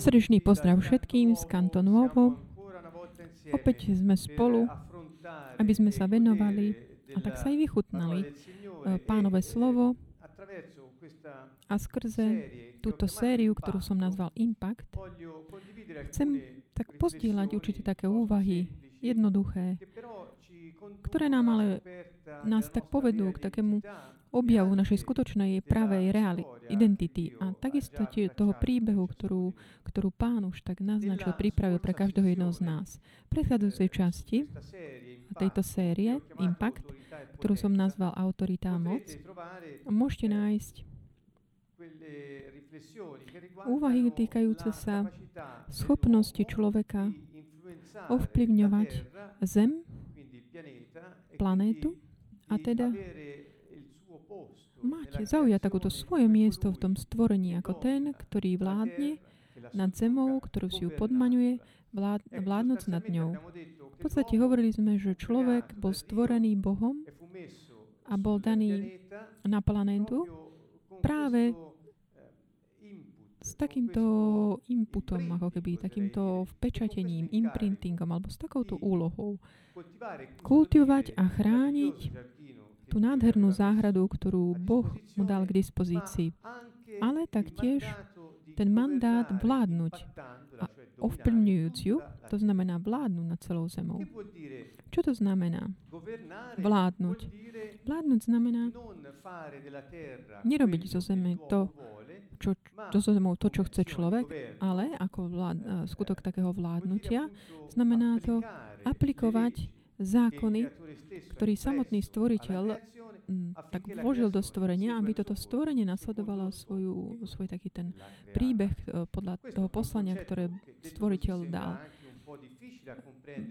Srdečný pozdrav všetkým z Kantonovo. Opäť sme spolu, aby sme sa venovali a tak sa aj vychutnali eh, pánové slovo a skrze túto sériu, ktorú som nazval Impact, chcem tak pozdieľať určite také úvahy, jednoduché, ktoré nám ale nás tak povedú k takému objavu našej skutočnej pravej reali, identity a takisto tie, toho príbehu, ktorú, ktorú pán už tak naznačil, pripravil pre každého jedného z nás. V predchádzajúcej časti tejto série Impact, ktorú som nazval Autorita a moc, môžete nájsť úvahy týkajúce sa schopnosti človeka ovplyvňovať Zem, planétu a teda máte zaujať takúto svoje miesto v tom stvorení ako ten, ktorý vládne nad zemou, ktorú si ju podmaňuje, vlád, vládnoc nad ňou. V podstate hovorili sme, že človek bol stvorený Bohom a bol daný na planétu práve s takýmto inputom, ako keby takýmto vpečatením, imprintingom alebo s takouto úlohou. Kultivovať a chrániť tú nádhernú záhradu, ktorú Boh mu dal k dispozícii. Ale taktiež ten mandát vládnuť a ovplyvňujúc ju, to znamená vládnuť nad celou zemou. Čo to znamená? Vládnuť. Vládnuť znamená nerobiť zo zeme to, čo, zo zemou to, čo chce človek, ale ako vlád, skutok takého vládnutia, znamená to aplikovať zákony, ktorý samotný stvoriteľ mm, tak vložil do stvorenia, aby toto stvorenie nasledovalo svoju, svoj taký ten príbeh e, podľa toho poslania, ktoré stvoriteľ dal.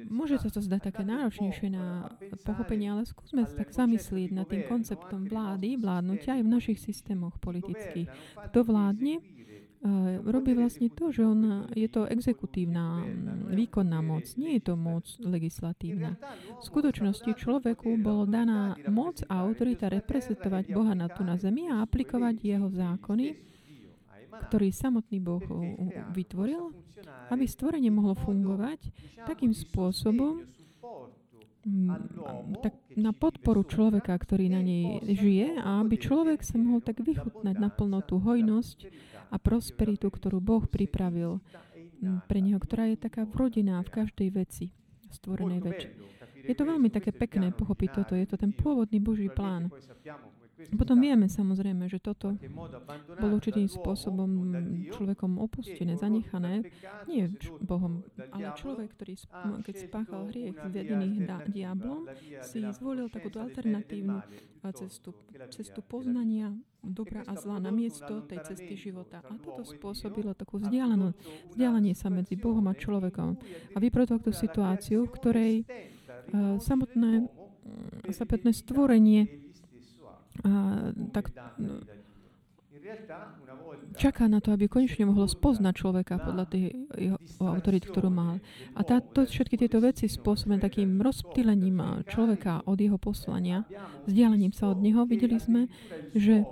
Môže sa to zdať také náročnejšie na pochopenie, ale skúsme sa tak zamyslieť nad tým konceptom vlády, vládnutia aj v našich systémoch politických. Kto vládne, robí vlastne to, že on, je to exekutívna, výkonná moc, nie je to moc legislatívna. V skutočnosti človeku bolo daná moc a autorita reprezentovať Boha na tu na zemi a aplikovať jeho zákony, ktorý samotný Boh vytvoril, aby stvorenie mohlo fungovať takým spôsobom, tak na podporu človeka, ktorý na nej žije a aby človek sa mohol tak vychutnať naplno tú hojnosť a prosperitu, ktorú Boh pripravil pre neho, ktorá je taká vrodená v každej veci, stvorenej veci. Je to veľmi také pekné pochopiť toto. Je to ten pôvodný Boží plán. Potom vieme samozrejme, že toto bolo určitým spôsobom človekom opustené, zanechané. Nie Bohom, ale človek, ktorý keď spáchal hriech zvedený diablom, si zvolil takúto alternatívnu cestu, cestu poznania dobra a zla na miesto tej cesty života. A toto spôsobilo takú vzdialenie sa medzi Bohom a človekom. A vyprodukoval tú situáciu, v ktorej uh, samotné, samotné stvorenie tak no, čaká na to, aby konečne mohlo spoznať človeka podľa tej jeho autority, ktorú mal. A táto, všetky tieto veci spôsobené takým rozptýlením človeka od jeho poslania, vzdialením sa od neho, videli sme, že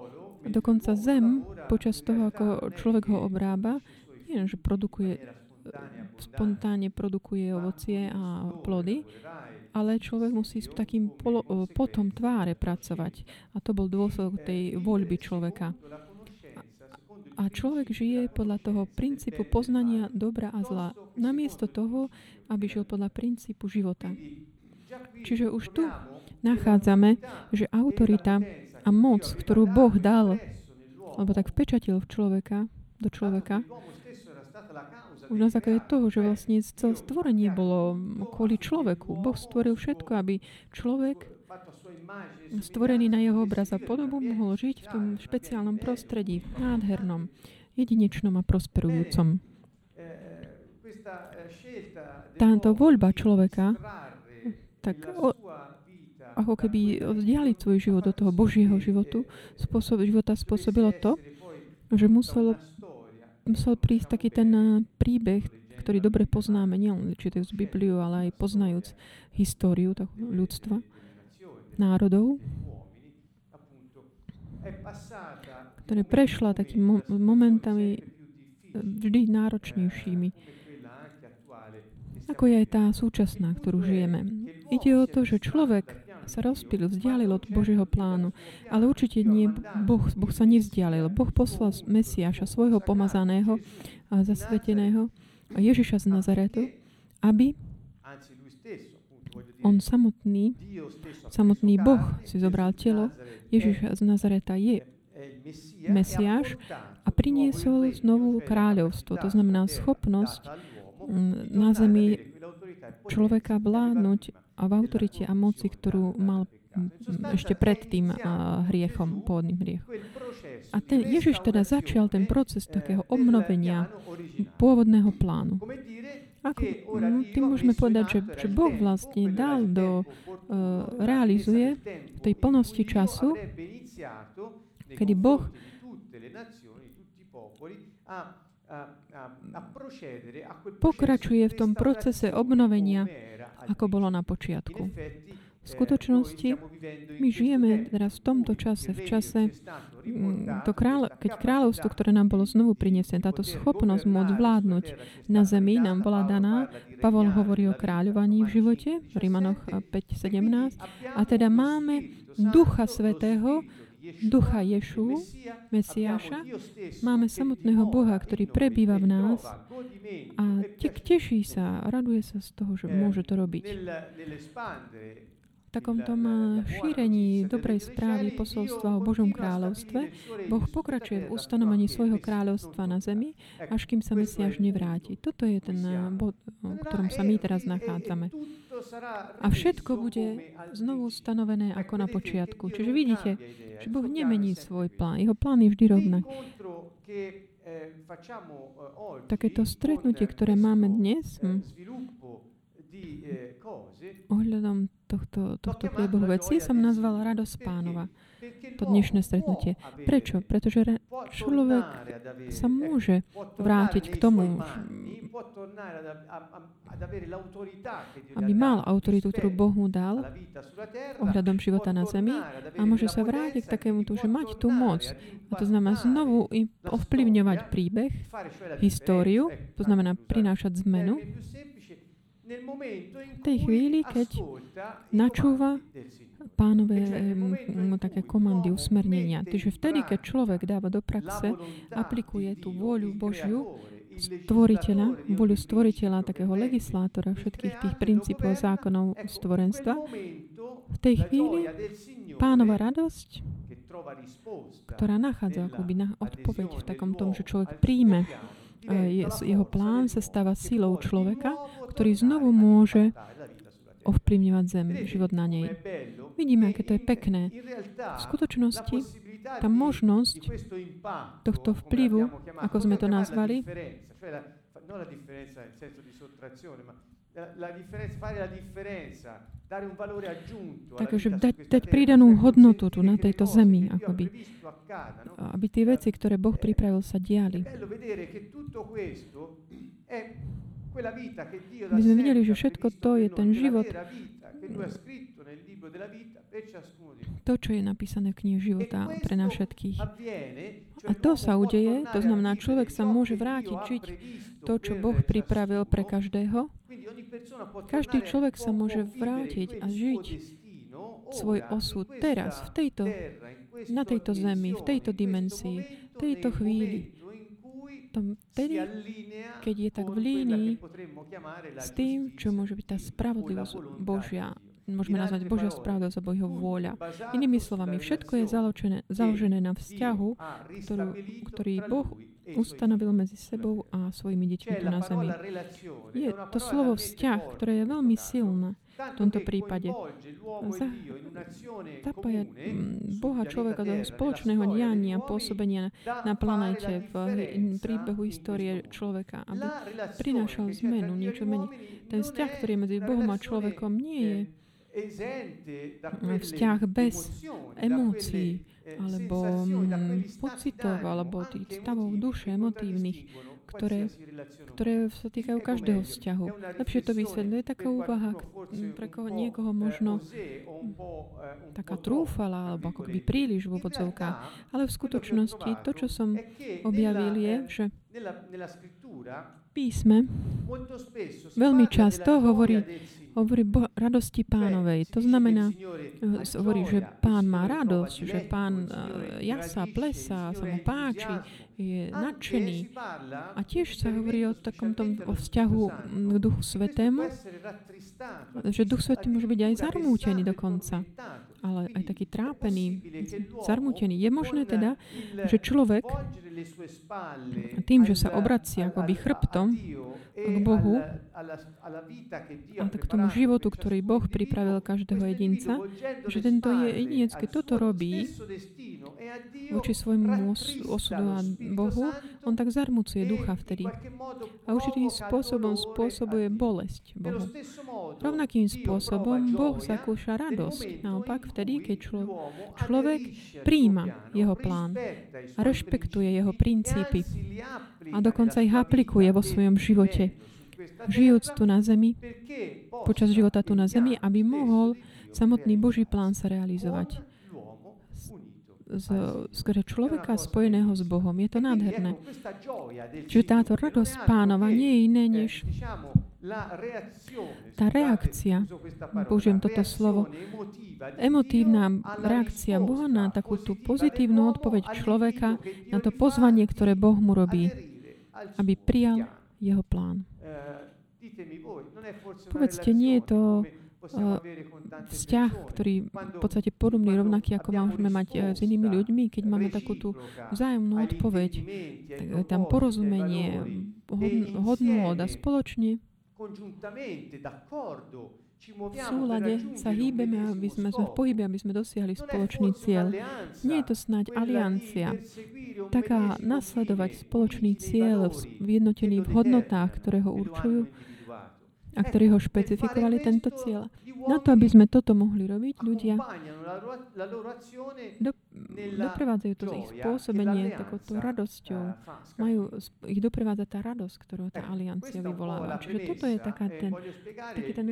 dokonca zem počas toho, ako človek ho obrába, nie že produkuje, spontánne produkuje ovocie a plody, ale človek musí s takým polo, potom tváre pracovať. A to bol dôsledok tej voľby človeka. A človek žije podľa toho princípu poznania dobra a zla, namiesto toho, aby žil podľa princípu života. Čiže už tu nachádzame, že autorita a moc, ktorú Boh dal, alebo tak vpečatil v človeka, do človeka, už na základe toho, že vlastne celé stvorenie bolo kvôli človeku. Boh stvoril všetko, aby človek stvorený na jeho obraz a podobu mohol žiť v tom špeciálnom prostredí, nádhernom, jedinečnom a prosperujúcom. Táto voľba človeka tak o, ako keby vzdialiť svoj život do toho Božieho životu, spôsob, života spôsobilo to, že musel musel prísť taký ten eh, príbeh, ktorý dobre poznáme, nielen čítajúc Bibliu, ale aj poznajúc históriu ľudstva, národov, ktoré prešla takými momentami vždy náročnejšími, ako je aj tá súčasná, ktorú žijeme. Ide o to, že človek sa rozpil, vzdialil od Božieho plánu. Ale určite nie, boh, boh sa nevzdialil. Boh poslal Mesiáša, svojho pomazaného a zasveteného, Ježiša z Nazaretu, aby on samotný, samotný Boh si zobral telo, Ježiša z Nazareta je Mesiáš a priniesol znovu kráľovstvo. To znamená schopnosť mm, na zemi človeka vládnuť a v autorite a moci, ktorú mal ešte pred tým hriechom, pôvodným hriechom. A ten, Ježiš teda začal ten proces takého obnovenia pôvodného plánu. Ako, tým môžeme povedať, že, že Boh vlastne dal do, uh, realizuje v tej plnosti času, kedy Boh pokračuje v tom procese obnovenia ako bolo na počiatku. V skutočnosti my žijeme teraz v tomto čase, v čase, mm, to kráľ, keď kráľovstvo, ktoré nám bolo znovu prinesené, táto schopnosť môcť vládnuť na zemi nám bola daná. Pavol hovorí o kráľovaní v živote, v Rimanoch 5.17. A teda máme Ducha Svetého, Ducha Ješu, Mesiáša, máme samotného Boha, ktorý prebýva v nás a te, teší sa, raduje sa z toho, že môže to robiť. V takom tom šírení dobrej správy posolstva o Božom kráľovstve Boh pokračuje v ustanovení svojho kráľovstva na zemi, až kým sa Mesiáš nevráti. Toto je ten bod, v ktorom sa my teraz nachádzame. A všetko bude znovu stanovené ako na počiatku. Čiže vidíte, že Boh nemení svoj plán. Jeho plán je vždy rovnaký. Takéto stretnutie, ktoré máme dnes, hm, ohľadom tohto, tohto priebehu veci som nazval Radosť pánova to dnešné stretnutie. Prečo? Pretože človek sa môže vrátiť k tomu, aby mal autoritu, ktorú Boh mu dal ohľadom života na zemi a môže sa vrátiť k takému, že mať tú moc. A to znamená znovu ovplyvňovať príbeh, históriu, to znamená prinášať zmenu v tej chvíli, keď načúva pánové mu také komandy, usmernenia. Takže vtedy, keď človek dáva do praxe, aplikuje tú vôľu Božiu, stvoriteľa, voľu stvoriteľa, takého legislátora všetkých tých princípov zákonov stvorenstva, v tej chvíli pánova radosť, ktorá nachádza akoby na odpoveď v takom tom, že človek príjme jeho plán sa stáva silou človeka, ktorý znovu môže ovplyvňovať zem, život na nej. Vidíme, aké to je pekné. V skutočnosti tá možnosť tohto vplyvu, ako sme to nazvali, Takže dať, dať pridanú hodnotu tu na tejto zemi, akoby, aby tie veci, ktoré Boh pripravil, sa diali. My sme videli, že všetko to je ten život, to, čo je napísané v knihe života pre nás všetkých. A to sa udeje, to znamená, človek sa môže vrátiť, žiť to, čo Boh pripravil pre každého. Každý človek sa môže vrátiť a žiť svoj osud teraz, v tejto, na tejto zemi, v tejto dimenzii, v tejto chvíli tom vtedy, keď je tak v línii s tým, čo môže byť tá spravodlivosť Božia, môžeme nazvať Božia spravodlivosť a Božia vôľa. Inými slovami, všetko je založené, založené na vzťahu, ktorú, ktorý Boh ustanovil medzi sebou a svojimi deťmi tu na zemi. Je to slovo vzťah, ktoré je veľmi silné v tomto prípade. Zapája mm, Boha človeka do spoločného diania, pôsobenia na planéte v príbehu histórie človeka, aby prinášal zmenu, niečo mení. Ten vzťah, ktorý je medzi Bohom a človekom, nie je vzťah bez emócií alebo pocitov, alebo tých stavov duše, emotívnych, ktoré, ktoré sa týkajú každého vzťahu. Lepšie to vysvetľuje taká úvaha, pre koho niekoho možno taká trúfala, alebo ako keby príliš v úvodzovkách. Ale v skutočnosti to, čo som objavil, je, že písme veľmi často hovorí, hovorí bo- radosti pánovej. To znamená, eh, hovorí, že pán má radosť, že pán uh, jasa, plesa, sa mu páči, je nadšený. A tiež sa hovorí o takom tom, o vzťahu k Duchu Svetému, že Duch Svetý môže byť aj zarmútený dokonca, ale aj taký trápený, zarmútený. Je možné teda, že človek tým, že sa obracia akoby chrbtom k Bohu a tak k tomu životu, ktorý Boh pripravil každého jedinca, že tento je jedinec, keď toto robí voči svojmu osudu a Bohu, on tak zarmucuje ducha vtedy. A určitým spôsobom spôsobuje bolesť Bohu. Rovnakým spôsobom Boh zakúša radosť. Naopak vtedy, keď člo, človek príjma jeho plán a rešpektuje jeho princípy a dokonca ich aplikuje vo svojom živote, žijúc tu na zemi, počas života tu na zemi, aby mohol samotný Boží plán sa realizovať z, skôr človeka spojeného s Bohom. Je to nádherné. Čiže táto radosť pánova nie je iné než tá reakcia, použijem toto slovo, emotívna reakcia Boha na takú tú pozitívnu odpoveď človeka na to pozvanie, ktoré Boh mu robí, aby prijal jeho plán. Povedzte, nie je to vzťah, ktorý v podstate podobný, rovnaký, ako môžeme mať eh, s inými ľuďmi, keď máme takú tú vzájomnú odpoveď, tak tam porozumenie, hodnú a spoločne v súlade sa hýbeme, aby sme, sme v pohybe, aby sme dosiahli spoločný cieľ. Nie je to snáď aliancia, taká nasledovať spoločný cieľ vyjednotený v hodnotách, ktoré ho určujú, a ktorí ho špecifikovali tento cieľ. Na to, aby sme toto mohli robiť, ľudia do, doprevádzajú to ich spôsobenie takouto radosťou. Majú, ich doprevádza tá radosť, ktorú tá aliancia vyvoláva. Čiže toto je taká ten, taký ten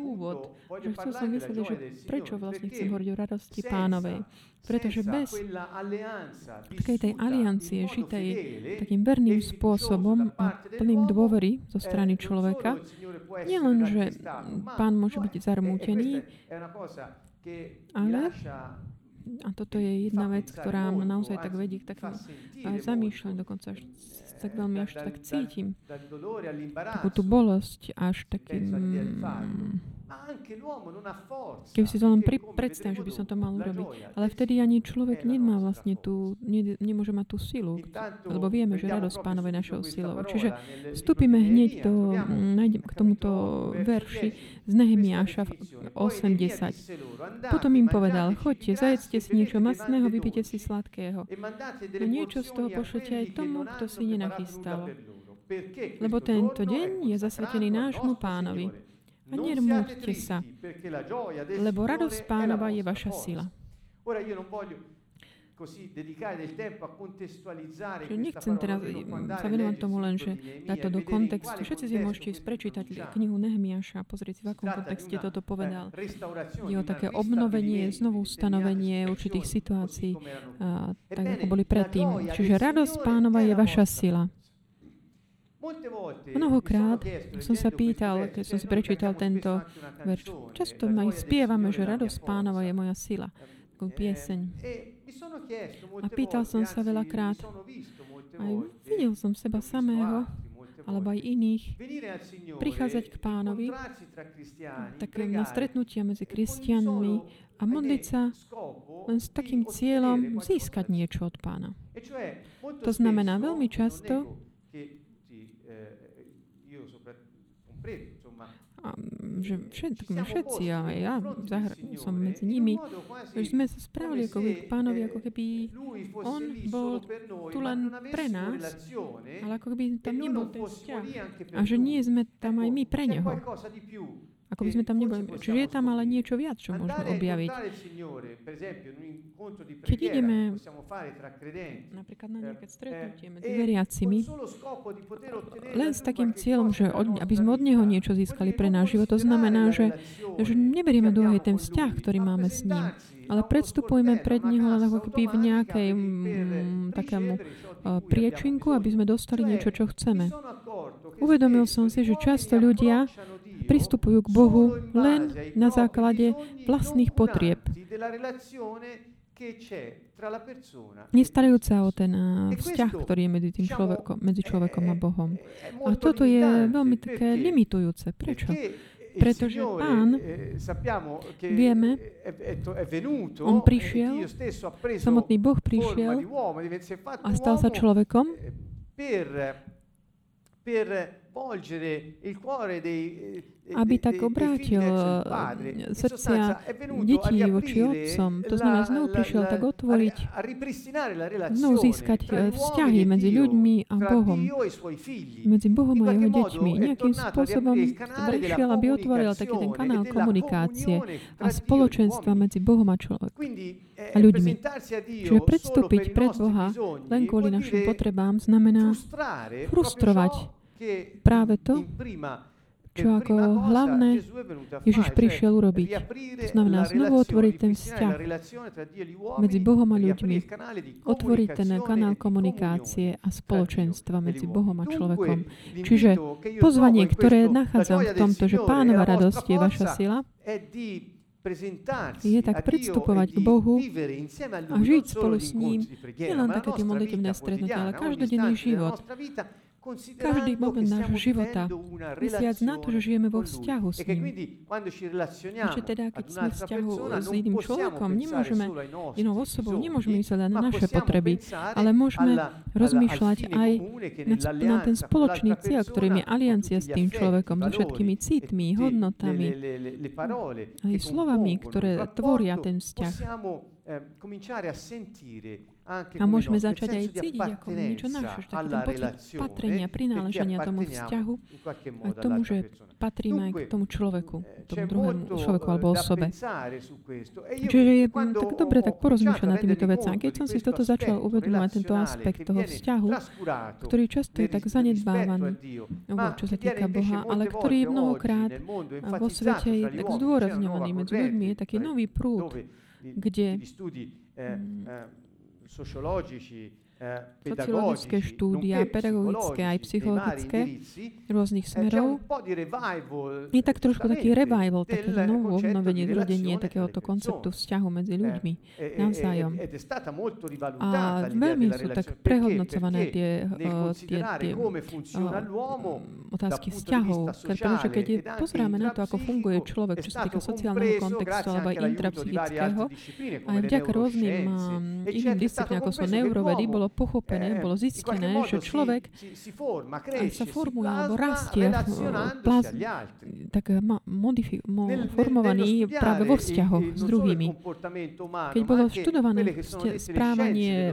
úvod, že chcel som vysvetliť, že prečo vlastne chcem hovoriť o radosti pánovej. Pretože bez takej tej aliancie, žitej takým verným spôsobom a plným dôvery zo strany človeka, nielen, že pán môže byť zarmútený, ale a toto je jedna vec, ktorá ma naozaj tak vedie k takým zamýšľaniu, dokonca až tak veľmi až tak cítim. Takú tú bolesť až takým Keby si to len pri, predstav, že by som to mal urobiť. Ale vtedy ani človek nemá vlastne tú, ne, nemôže mať tú silu, lebo vieme, že radosť pánove našou silou. Čiže vstúpime hneď do, k tomuto verši z Nehemiáša 80. Potom im povedal, choďte, zajedzte si niečo masného, vypite si sladkého. A niečo z toho pošlete aj tomu, kto si nenachystal. Lebo tento deň je zasvetený nášmu pánovi. A nermúďte sa, lebo radosť pánova je vaša sila. Že nechcem teraz sa venovať tomu len, že dať to do kontextu. Všetci si môžete prečítať knihu Nehemiaša a pozrieť si, v akom kontexte toto povedal. Je o také obnovenie, znovu ustanovenie určitých situácií, tak ako boli predtým. Čiže radosť pánova je vaša sila. Mnohokrát som sa pýtal, keď som si prečítal tento verš, často aj spievame, že radosť pánova je moja sila, takú pieseň. A pýtal som sa veľakrát, aj videl som seba samého, alebo aj iných, prichádzať k pánovi, také stretnutia medzi kristianmi a modliť sa len s takým cieľom získať niečo od pána. To znamená, veľmi často a, že všetko, všetci, a ja zahr- som medzi nimi, že sme sa správali ako k pánovi, ako keby on bol tu len pre nás, ale ako keby tam nebol ten vzťah. A že nie sme tam aj my pre neho. Ako by sme tam neboli. Čiže je tam ale niečo viac, čo môžeme objaviť. Keď ideme napríklad na nejaké stretnutie medzi veriacimi, len s takým cieľom, že od, aby sme od Neho niečo získali pre náš život, to znamená, že, že neberieme do ten vzťah, ktorý máme s ním, ale predstupujeme pred Neho len ako keby v nejakej mm, takému uh, priečinku, aby sme dostali niečo, čo chceme. Uvedomil som si, že často ľudia pristupujú k Bohu len na základe vlastných potrieb. Nestarajú sa o ten vzťah, ktorý je medzi, tým človekom, medzi človekom a Bohom. A toto je veľmi také limitujúce. Prečo? Pretože Pán, vieme, On prišiel, samotný Boh prišiel a stal sa človekom aby tak obrátil srdcia detí voči otcom. To znamená, znovu prišiel tak otvoriť, znovu získať vzťahy medzi ľuďmi a Bohom. Medzi Bohom a jeho deťmi. Nejakým spôsobom prišiel, aby otvoril taký ten kanál komunikácie a spoločenstva medzi Bohom a človekom a ľuďmi. Čiže predstúpiť pred Boha len kvôli našim potrebám znamená frustrovať práve to, čo ako hlavné Ježiš prišiel urobiť. To znamená znovu otvoriť ten vzťah medzi Bohom a ľuďmi. Otvoriť ten kanál komunikácie a spoločenstva medzi Bohom a človekom. Čiže pozvanie, ktoré nachádzam v tomto, že pánova radosť je vaša sila, je tak predstupovať k Bohu a žiť spolu s ním, nielen také tie modlitevné stretnutia, ale každodenný život každý moment nášho života, mysliac na to, že žijeme vo vzťahu s ním. Čiže teda, keď sme vzťahu s iným človekom, nemôžeme, inou osobou, nemôžeme myslieť na naše potreby, ale môžeme rozmýšľať aj na, na ten spoločný cieľ, ktorým je aliancia s tým človekom, so všetkými citmi, hodnotami, aj slovami, ktoré tvoria ten vzťah. A môžeme začať aj cítiť ako niečo naše, taký ten pocit patrenia, prináleženia tomu vzťahu a tomu, že patríme aj k tomu človeku, tomu druhému človeku alebo osobe. Čiže je tak dobre tak porozmýšľať na týmito vecami. Keď som si toto začal uvedomovať, tento aspekt toho vzťahu, ktorý často je tak zanedbávaný, čo sa týka Boha, ale ktorý je mnohokrát vo svete je tak zdôrazňovaný medzi ľuďmi, je taký nový prúd, kde sociologici Eh, sociologické štúdia, pedagogické aj psychologické rôznych smerov. Je tak trošku taký revival, také novo obnovenie, zrodenie takéhoto konceptu vzťahu medzi ľuďmi eh, navzájom. A veľmi sú tak prehodnocované tie, tie, tie uh, otázky vzťahov. Pretože keď je, pozeráme na to, ako funguje človek, čo sa týka sociálneho kontextu alebo aj intrapsychického, aj vďaka rôznym um, iným disciplínám, ako sú neurovedy, bolo bolo pochopené, bolo zistené, že človek sa formuje alebo rastie plaz, tak ma, modifi, mo, formovaný práve vo vzťahoch s druhými. Keď bolo študované správanie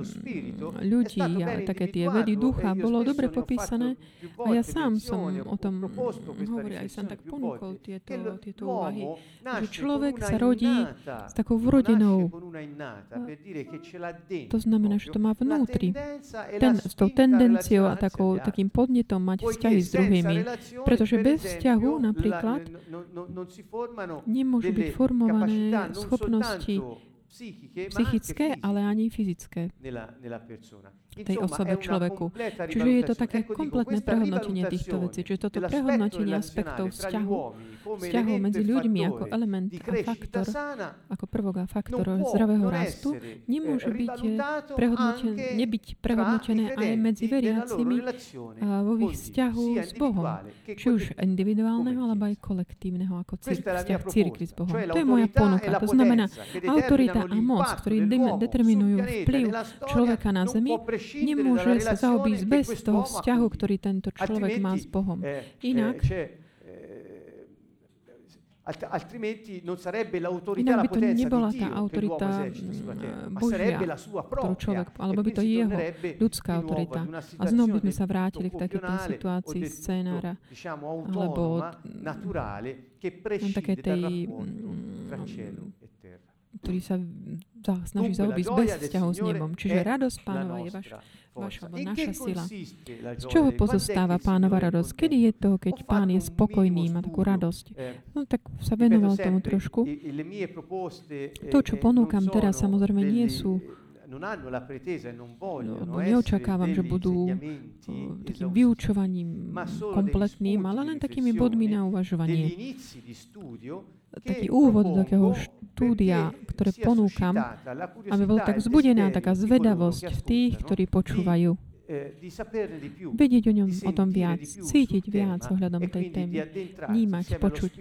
ľudí a také tie vedy ducha, bolo dobre popísané a ja sám som o tom hovoril, aj som tak ponúkol tieto, tieto úvahy, že človek sa rodí s takou vrodenou. To znamená, že to má vnútri ten, s tou tendenciou a takou, takým podnetom mať vzťahy s druhými. Pretože bez vzťahu napríklad nemôžu byť formované schopnosti psychické, ale ani fyzické tej osobe človeku. Čiže je to také kompletné prehodnotenie týchto vecí. Čiže toto prehodnotenie aspektov vzťahu, vzťahov medzi ľuďmi ako element a faktor, ako prvok a faktor zdravého rastu, nemôže byť prehodnotené, nebyť prehodnotené aj medzi veriacimi vo ich vzťahu s Bohom. Či už individuálneho, alebo aj kolektívneho, ako cir- vzťah církvy s Bohom. To je moja ponuka. To znamená, autorita a moc, ktorí determinujú vplyv človeka na zemi, nemôže sa zaobísť bez toho vzťahu, ktorý tento človek má s Bohom. Inak Alt- altrimenti non sarebbe l'autorità, Inak by to nebola tá autorita mm, Božia, ktorú človek, E alebo by to jeho ľudská autorita. A znovu by sme sa vrátili k takej tej tutto situácii scénára, alebo dal tej, e ktorý sa snaží gioia bez vzťahu s nebom. Čiže radosť pánova je nostra vaša alebo In naša sila. Z čoho pozostáva pánova radosť? Kedy je to, keď pán je spokojný, má takú radosť? eh, No tak sa venoval tomu trošku. proposte, To, eh, čo eh, ponúkam teraz, samozrejme nie sú non hanno la pretesa e non vogliono lebo essere neočakávam, že budú takým vyučovaním kompletným, ale len takými bodmi na uvažovanie. Taký úvod do takého propongo štúdia, ktoré ponúkam, aby bol curiosità tak e il vzbudená taká zvedavosť v tých, ktorí di počúvajú. eh, Vedieť o ňom o tom viac, cítiť viac ohľadom e tej témy, vnímať, počuť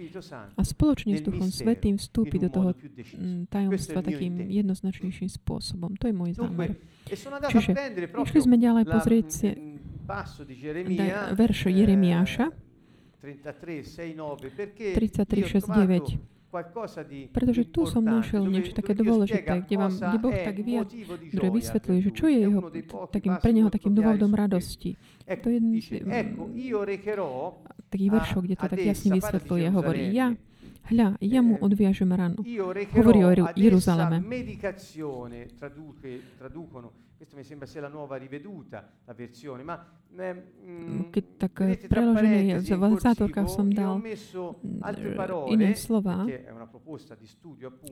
a spoločne s Duchom Svetým vstúpiť do toho mm, tajomstva takým jednoznačnejším spôsobom. To je môj zámer. E Čiže išli sme ďalej pozrieť si mm, da- Geremia verš eh, Jeremiáša 33, 6, 9 perché 33, io ho 6, trovato 9. qualcosa di Pretože tu som našiel niečo také dôležité, kde, vám, kde Boh tak di ktoré vysvetľuje, že čo je jeho, takým, pre neho takým dôvodom radosti. To je a- veršov, kde to tak jasne vysvetľuje. Hovorí, ja, hľa, ja mu Eh, odviažem ranu. Hovorí o Jeruzaleme. Questo mi sembra sia la nuova riveduta, la versione, ma eh, mm, Keď tak eh, je, parentesi v zátorkách som dal mm, iné slova.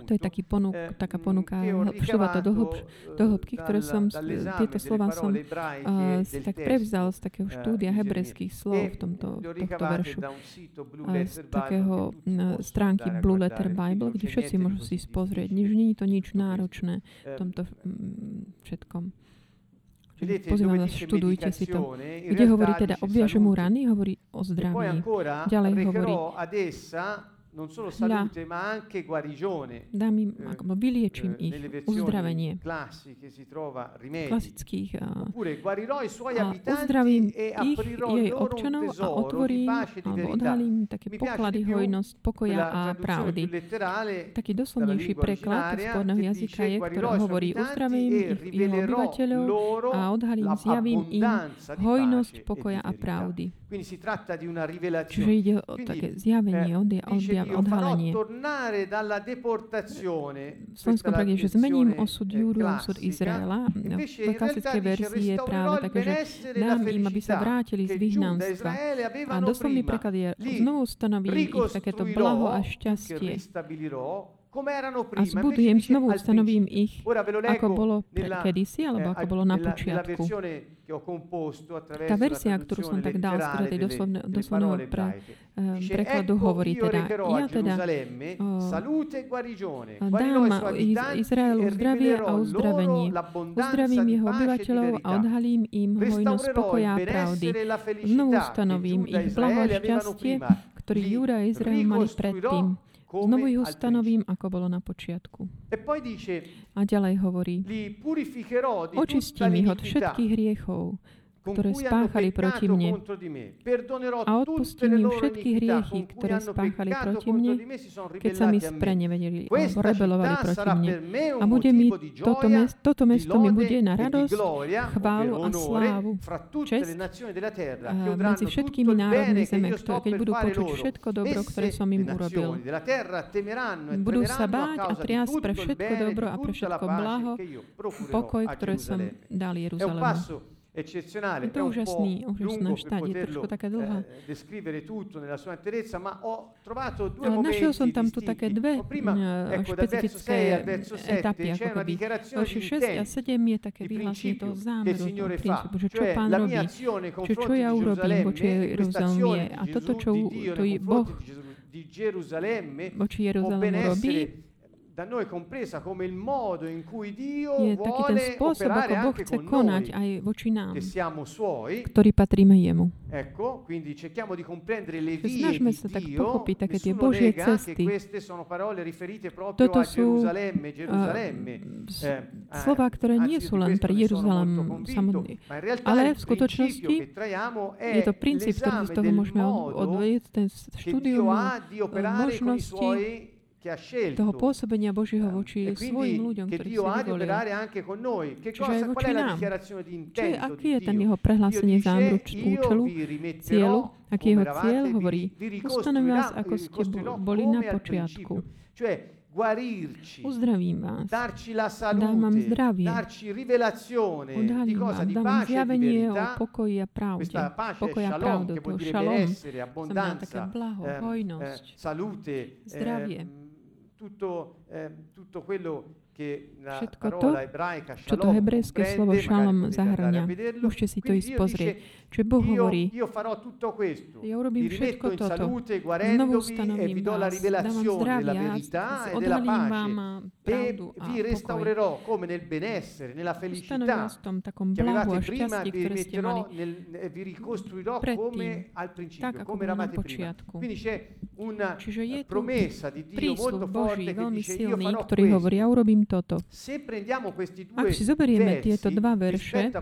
To je taký ponúk, eh, taká ponuka ho šľova to do, do eh, hĺbky, ktoré som, dall'esame tieto slova som uh, del tak prevzal z takého eh, štúdia di hebrejských Geremia. slov E v tomto, tohto veršu. z takého mm, stránky Blue Letter Bible, kde všetci môžu si pozrieť. nie je to nič náročné v Eh, tomto mm, všetkom. Pozývam vás, študujte si to. Kde hovorí teda, dice obviaže mu salute. rany, hovorí o zdraví. Ďalej hovorí, non solo salute ma anche guarigione. dám im, Eh, ako vyliečím Eh, ich, uzdravenie. classiche si trova rimedi. Klasických a Oppure guarirò i suoi a abitanti e ich, jej občanov a otvorím alebo odhalím také poklady, hojnosť, pokoja a pravdy. Taký doslovnejší preklad che jazyka je, ktorý hovorí uzdravím ich, rivelerò obyvateľov a odhalím, zjavím im hojnosť, pokoja a pravdy. Čiže ide o také zjavenie, eh, odja- odhalenie. slovenskom preklade, že zmením osud eh, Júru a osud. Izraela. V klasickej verzii je práve také, že dám im, aby sa vrátili z vyhnanstva. A doslovný preklad je, znovu ustanovím ich takéto blaho a šťastie a zbudujem, znovu ustanovím ich, ako bolo kedysi, alebo eh, ako bolo na počiatku. Tá verzia, ktorú som tak dal letterale tej doslovného pre, prekladu hovorí teda, ja teda e dám abitanti Izraelu e zdravie a uzdravenie. Uzdravím jeho e obyvateľov a odhalím im hojnosť Restaurerò pokoja il a pravdy. e Znovu ustanovím e ich blaho a šťastie, ktorý Li Júda a Izrael mali predtým. Znovu ich ustanovím, ako bolo na počiatku. E A ďalej hovorí, očistím ich od všetkých hriechov, ktoré spáchali proti mne. A odpustím im všetky hriechy, ktoré spáchali proti mne, keď sa mi sprenevedeli alebo rebelovali proti mne. A bude mi toto, mes, toto mesto mi bude na e di radosť, chválu a slávu, čest medzi všetkými národmi zeme, ktoré, keď budú počuť všetko dobro, ktoré som im urobil. e Budú sa báť a triasť pre všetko dobro a pre všetko blaho, pokoj, ktoré som dal Jeruzalemu. Eccezionale, to è un úžasný, po' lungo per štát, poterlo eh, descrivere tutto nella sua interezza, ma ho trovato due Ale momenti našiel som tam tu také dve prima, ecco, dal verso 6 špecifické al verso 7 etapy, ako keby. Verši di 6 a intento, 7 je také vyhlásenie toho zámeru, toho princípu, že čo pán robí, mia azione nei že confronti čo ja di urobím voči Gerusalemme Da noi je taký ten spôsob, ako Boh chce konať aj voči nám, ktorí patríme Jemu. Snažme sa tak pochopiť také tie Božie cesty. Toto sú uh, slova, ktoré nie sú len pre Jeruzalem samotný, ale v skutočnosti je to princíp, ktorý z toho môžeme odvedieť, ten štúdium možnosti toho pôsobenia Božieho ehm, voči e svojim ľuďom, ktorí si vyvolil. Čiže aj voči nám. Čo di aký je ten jeho prehlásenie zámruč účelu, cieľu, aký jeho cieľ hovorí, ustanovím vás, ako ste boli na počiatku. guarirci, darci la salute, zdravie, darci rivelazione di cosa? Di pace e di verità. Pokoji a pravde, questa pace pokoji a pravdu, che vuol dire shalom, benessere, abbondanza, blaho, eh, hojnosť, eh, salute, zdravie, eh, tutto, eh, tutto quello Všetko to, čo to hebrejské slovo šalom zahrania. Môžete si to ísť pozrieť. Čo Boh hovorí, ja urobím všetko toto, znovu stanovím vás, dávam zdravia, odhalím vám pravdu a pokoj. Ustanovím vás v tom takom blahu a šťastí, ktoré ste mali predtým, come ako bolo Quindi c'è una promessa di Dio molto forte che ktorý hovorí, ja urobím toto. Ak si zoberieme tieto dva verše, a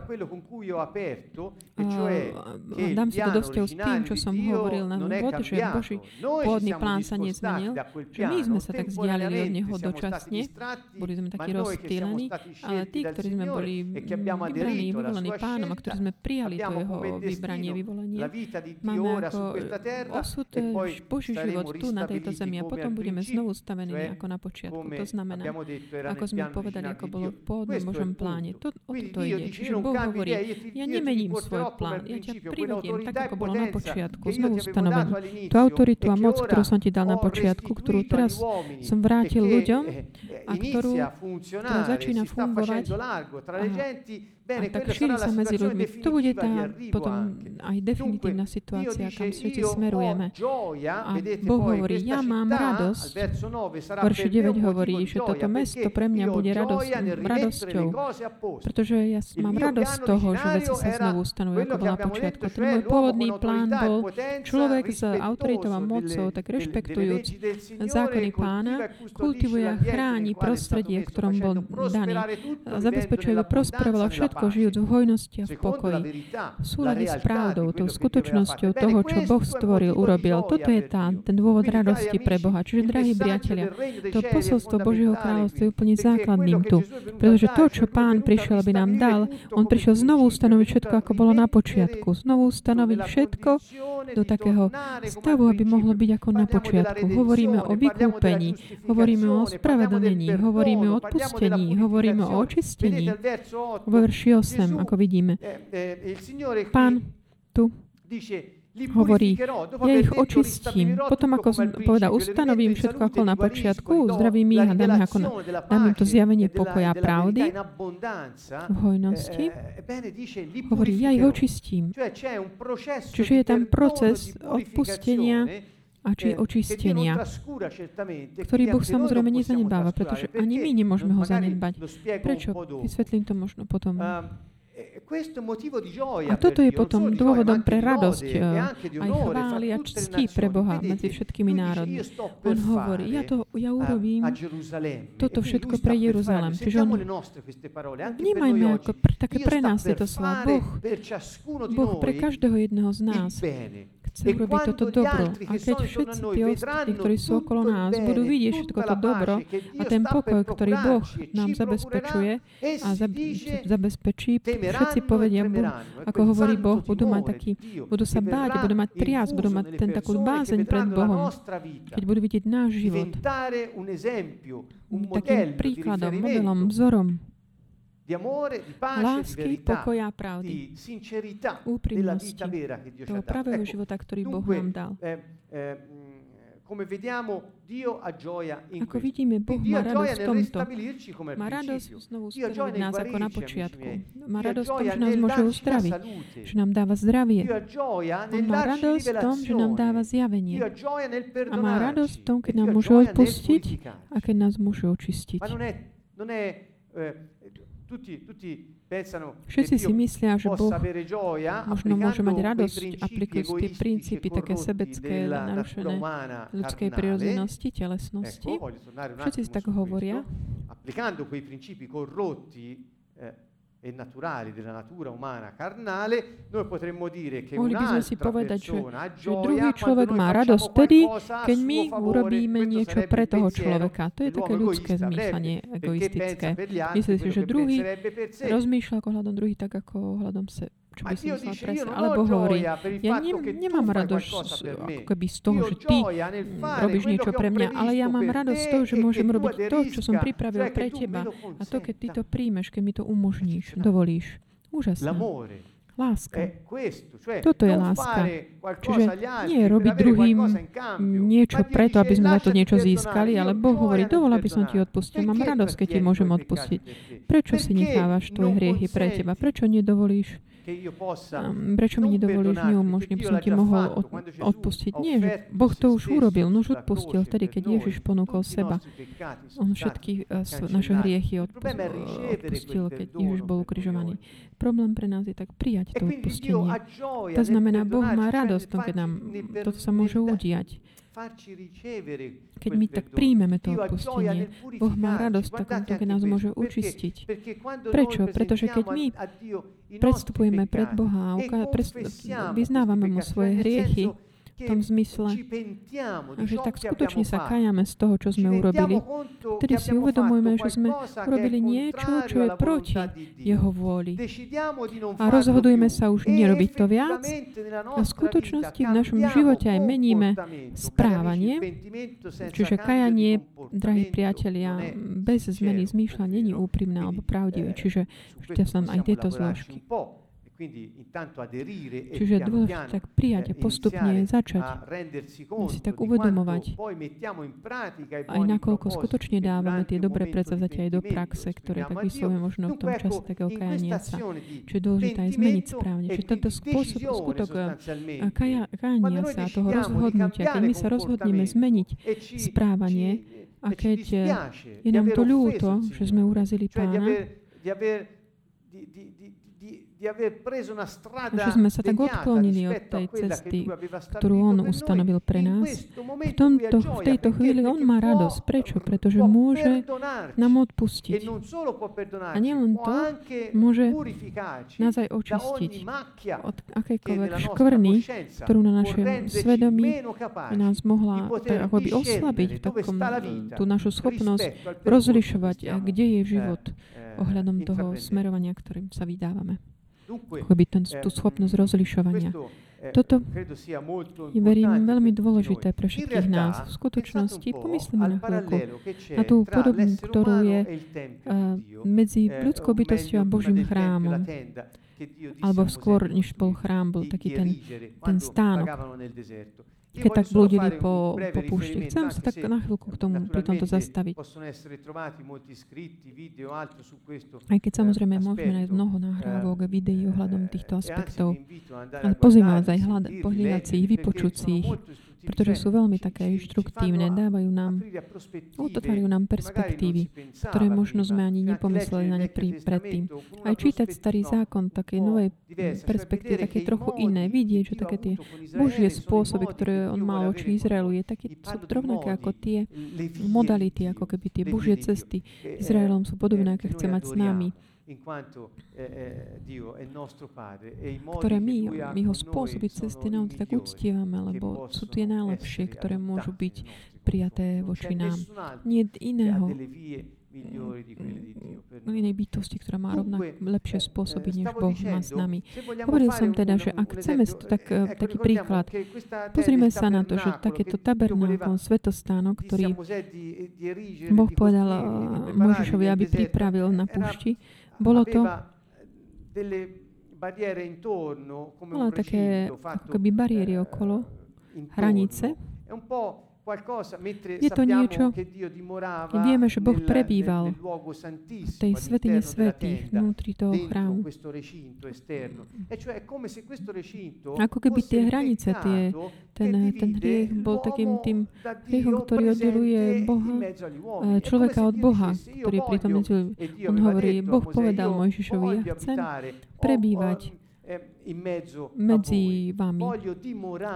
dám si to do vzťahu s tým, čo som hovoril na úvod, že Boží pôvodný plán sa nezmenil, že my sme sa tak vzdialili od Neho dočasne, boli sme takí rozptýlení, ale tí, ktorí sme boli vybraní, vyvolení pánom a ktorí sme prijali to Jeho vybranie, vyvolenie, máme ako osud Boží život tu na tejto zemi a potom budeme znovu stavení ako na počiatku. To znamená, ako ako sme povedali, ako bolo v pôvodnom Božom pláne. To, o toto ide. Čiže Boh hovorí, ja nemením svoj plán, ja ťa privediem tak, ako bolo na počiatku, znovu stanovenú. Tú autoritu a moc, ktorú som ti dal na počiatku, ktorú teraz som vrátil ľuďom a ktorú, ktorá začína fungovať. Aha, a tak šíri sa medzi ľuďmi. To bude tá potom aj definitívna situácia, kam všetci smerujeme. A Boh hovorí, ja mám radosť. Verši 9 hovorí, že toto mesto pre mňa bude radosť, radosťou, pretože ja mám radosť z toho, že veci sa znovu stanovujú, ako bola počiatku. Ten môj pôvodný plán bol človek s autoritou a mocou, tak rešpektujúc zákony pána, kultivuje a chráni prostredie, v ktorom bol daný. Zabezpečuje, aby prosperovalo všetko, všetko žijú v hojnosti a v pokoji. V súlade s pravdou, tou skutočnosťou toho, čo Boh stvoril, urobil. Toto je tá, ten dôvod radosti pre Boha. Čiže, drahí priatelia, to posolstvo Božieho kráľovstva je úplne základným tu. Pretože to, čo Pán prišiel, aby nám dal, On prišiel znovu ustanoviť všetko, ako bolo na počiatku. Znovu ustanoviť všetko do takého stavu, aby mohlo byť ako na počiatku. Hovoríme o vykúpení, hovoríme o spravedlnení, hovoríme o odpustení, hovoríme o očistení. Vo verši či 8, ako vidíme. Pán tu hovorí, ja ich očistím, potom ako som povedal, ustanovím všetko ako na počiatku, zdravím ich a dám, ako na, dám im to zjavenie pokoja pravdy v hojnosti. Hovorí, ja ich očistím. Čiže je tam proces odpustenia, a či očistenia, ktorý Boh samozrejme nezanedbáva, pretože ani my nemôžeme ho zanedbať. Prečo? Vysvetlím to možno potom. A toto je potom dôvodom pre radosť, eh, aj chvály a čtí pre Boha medzi všetkými národmi. On hovorí, ja, to, ja urobím toto všetko pre Jeruzalem. Čiže on, vnímajme ako pre, také pre nás tieto slova. Boh, boh pre každého jedného z nás chcem robiť toto dobro. A keď všetci tí ostatní, ktorí sú okolo nás, budú vidieť všetko to dobro a ten pokoj, ktorý Boh nám zabezpečuje a zabezpečí, všetci povedia, ako hovorí Boh, budú mať taký, budú sa báť, budú mať trias, budú mať ten takú bázeň pred Bohom, keď budú vidieť náš život. Takým príkladom, modelom, vzorom di amore, di pace, lásky, di verità, pokoja a pravdy, di sincerità della vita vera che Dio ci ha. Ecco, života, ktorý dunque, nám dal. Eh, eh, mm, come vediamo, Dio ha gioia in Ako questo. vidíme, Boh má radosť v tomto. Má radosť znovu spomenúť nás ako na počiatku. No, má radosť v tom, že nás môže uzdraviť, že nám dáva zdravie. On má radosť v tom, že nám dáva zjavenie. A má radosť v tom, keď nám môže odpustiť a keď nás môže očistiť. Ma non è, non è, eh, Všetci si myslia, že Boh možno môže mať radosť aplikujúc tie princípy také sebecké, narušené ľudskej prirodzenosti, telesnosti. Všetci si tak hovoria. Applicando quei principi corrotti e naturali della natura umana carnale, noi potremmo dire che Mohli by si povedať, že, že druhý človek má radosť vtedy, keď my urobíme niečo pre toho človeka. To je také ľudské zmýšľanie, egoistické. Myslíte si, že druhý rozmýšľa ako hľadom druhý tak, ako hľadom seba čo by som myslela presne, alebo hovorí, ja ne, nemám radosť ako keby z toho, že ty robíš niečo pre mňa, ale ja mám radosť z toho, že môžem robiť to, čo som pripravil pre teba. A to, keď ty to príjmeš, keď mi to umožníš, dovolíš. Úžasné. Láska. Toto je láska. Čiže nie robiť druhým niečo preto, aby sme na to niečo získali, ale Boh hovorí, dovol, aby som ti odpustil. Mám radosť, keď ti môžem odpustiť. Prečo si nechávaš tvoje hriechy pre teba? Prečo nedovolíš? prečo mi nedovolíš, neumožne, by som ti mohol od, odpustiť. Nie, že Boh to už urobil, no odpustil vtedy, keď Ježiš ponúkol seba. On všetky naše hriechy odpustil, keď Ježiš bol ukrižovaný. Problém pre nás je tak prijať to odpustenie. To znamená, Boh má radosť, keď nám toto sa môže udiať. Keď my tak príjmeme to odpustenie, Boh má radosť v takomto, keď nás môže učistiť. Prečo? Pretože keď my predstupujeme pred Boha a vyznávame mu svoje hriechy, v tom zmysle, že tak skutočne sa kajame z toho, čo sme urobili. Vtedy si uvedomujeme, že sme urobili niečo, čo je proti jeho vôli. A rozhodujeme sa už nerobiť to viac. A v skutočnosti v našom živote aj meníme správanie, čiže kajanie, drahí priatelia, bez zmeny zmýšľa není úprimné alebo pravdivé. Čiže už som aj tieto zložky. Čiže dôv, tak prijať a postupne začať si tak uvedomovať aj nakoľko skutočne dávame tie dobré predsavzatia aj do praxe, ktoré tak vyslovujeme možno v tom čase takého kajaniaca. Čiže dôležité aj zmeniť správne. Čiže tento spôsob, skutok kaja, kajania sa, toho rozhodnutia, keď my sa rozhodneme zmeniť správanie a keď je nám to ľúto, že sme urazili pána, di, di, že sme sa tak odklonili od tej cesty, ktorú on ustanovil pre nás. V, tomto, v tejto chvíli on má radosť. Prečo? Pretože môže nám odpustiť. A nielen to, môže nás aj očistiť od akékoľvek škvrny, ktorú na našom svedomí nás mohla tak akoby oslabiť v takom, eh, tú našu schopnosť rozlišovať, eh, kde je život ohľadom toho smerovania, ktorým sa vydávame akoby tú schopnosť rozlišovania. Toto je, verím, veľmi dôležité pre všetkých nás. V skutočnosti pomyslíme na chvíľku na tú podobu, ktorú je eh, medzi ľudskou bytosťou a Božím chrámom alebo skôr, než bol chrám, bol taký ten, ten stánok keď tak blúdili po, po púšti. Chcem sa tak na chvíľku k tomu pri tomto zastaviť. Aj keď samozrejme môžeme nájsť mnoho nahrávok, videí ohľadom týchto aspektov, ale pozývam vás aj hľadať, pohľadať si ich, vypočuť si ich, pretože sú veľmi také inštruktívne, dávajú nám, otvárajú nám perspektívy, ktoré možno sme ani nepomysleli na ne pri, predtým. Aj čítať starý zákon také novej perspektívy, také trochu iné, vidieť, že také tie božie spôsoby, ktoré on mal oči Izraelu, je také, sú rovnaké ako tie modality, ako keby tie božie cesty Izraelom sú podobné, aké chce mať s nami ktoré my, my ho spôsoby cesty nám tak uctievame, lebo sú tie najlepšie, ktoré môžu byť prijaté voči nám. Nie iného mm, inej bytosti, ktorá má rovnak lepšie spôsoby, než Boh má s nami. Hovoril som teda, že ak chceme to tak, taký príklad, pozrime sa na to, že takéto tabernákon, svetostánok, ktorý Boh povedal eh, Mojžišovi, aby pripravil na púšti, bolo to, aveva delle barriere intorno come mala un také recinto ako fatto keby bariéry eh, okolo, intorno. hranice. È un po' Je to niečo, vieme, že Boh prebýval v tej svetine svetých vnútri toho chrámu. Ako keby tie hranice, tie, ten, ten hriech bol takým tým hriechom, ktorý oddeluje Boha, človeka od Boha, ktorý je pritom On hovorí, Boh povedal Mojžišovi, ja chcem prebývať medzi vami.